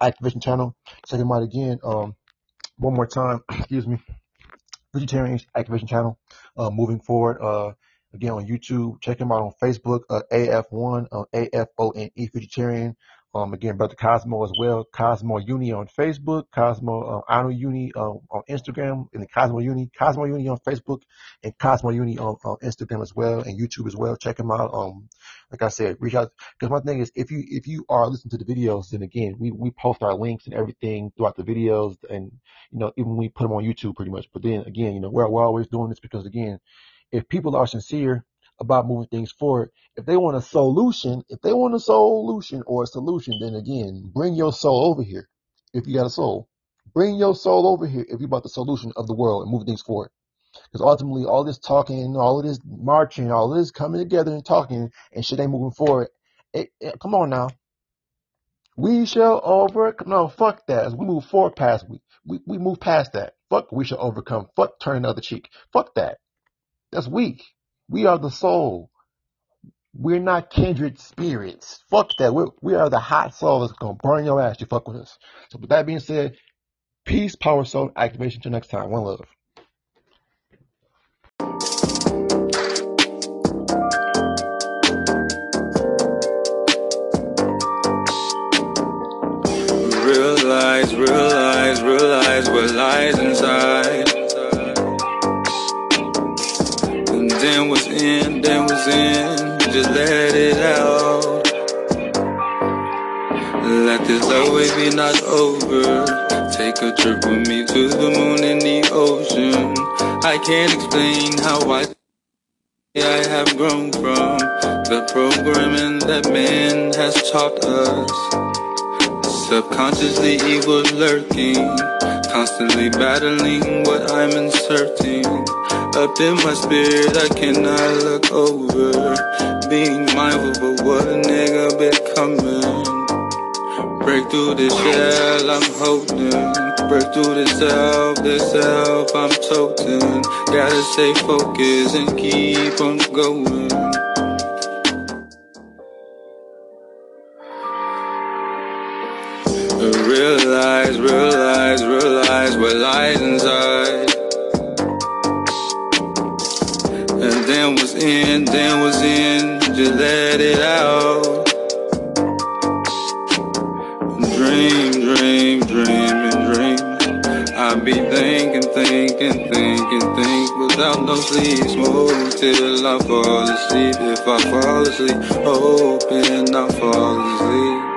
Activation channel. Check him out again. Um, one more time, excuse me, Futuritarians Activation channel. Uh, moving forward, uh, again on YouTube. Check him out on Facebook, uh, AF1, uh, A-F-O-N-E Futuritarian. Um, again, Brother Cosmo as well. Cosmo Uni on Facebook, Cosmo uh, Anu Uni uh, on Instagram, and the Cosmo Uni, Cosmo Uni on Facebook, and Cosmo Uni on, on Instagram as well, and YouTube as well. Check them out. Um, like I said, reach out because my thing is, if you if you are listening to the videos, then again, we we post our links and everything throughout the videos, and you know, even we put them on YouTube pretty much. But then again, you know, we're we're always doing this because again, if people are sincere about moving things forward. If they want a solution, if they want a solution or a solution, then again, bring your soul over here. If you got a soul, bring your soul over here if you about the solution of the world and move things forward. Because ultimately, all this talking, all of this marching, all of this coming together and talking and shit ain't moving forward. It, it, come on now. We shall overcome. No, fuck that. As we move forward past, we, we, we move past that. Fuck, we shall overcome. Fuck, turn the other cheek. Fuck that. That's weak. We are the soul. We're not kindred spirits. Fuck that. We're, we are the hot soul that's gonna burn your ass. You fuck with us. So with that being said, peace, power, soul, activation. Till next time. One love. Realize, realize, realize what lies inside. Then what's in, just let it out. Let this love wave be not over. Take a trip with me to the moon and the ocean. I can't explain how I. I have grown from the programming that man has taught us. Subconsciously evil lurking, constantly battling what I'm inserting. Up in my spirit, I cannot look over. Being mindful but what a nigga becoming. Break through the shell I'm holding. Break through the self, the self I'm toting. Gotta stay focused and keep on going. Realize, realize, realize what lies inside. In, then what's in, just let it out. Dream, dream, dream, and dream. I be thinking, thinking, thinking, think without no sleep. Smoke till I fall asleep. If I fall asleep, hoping I fall asleep.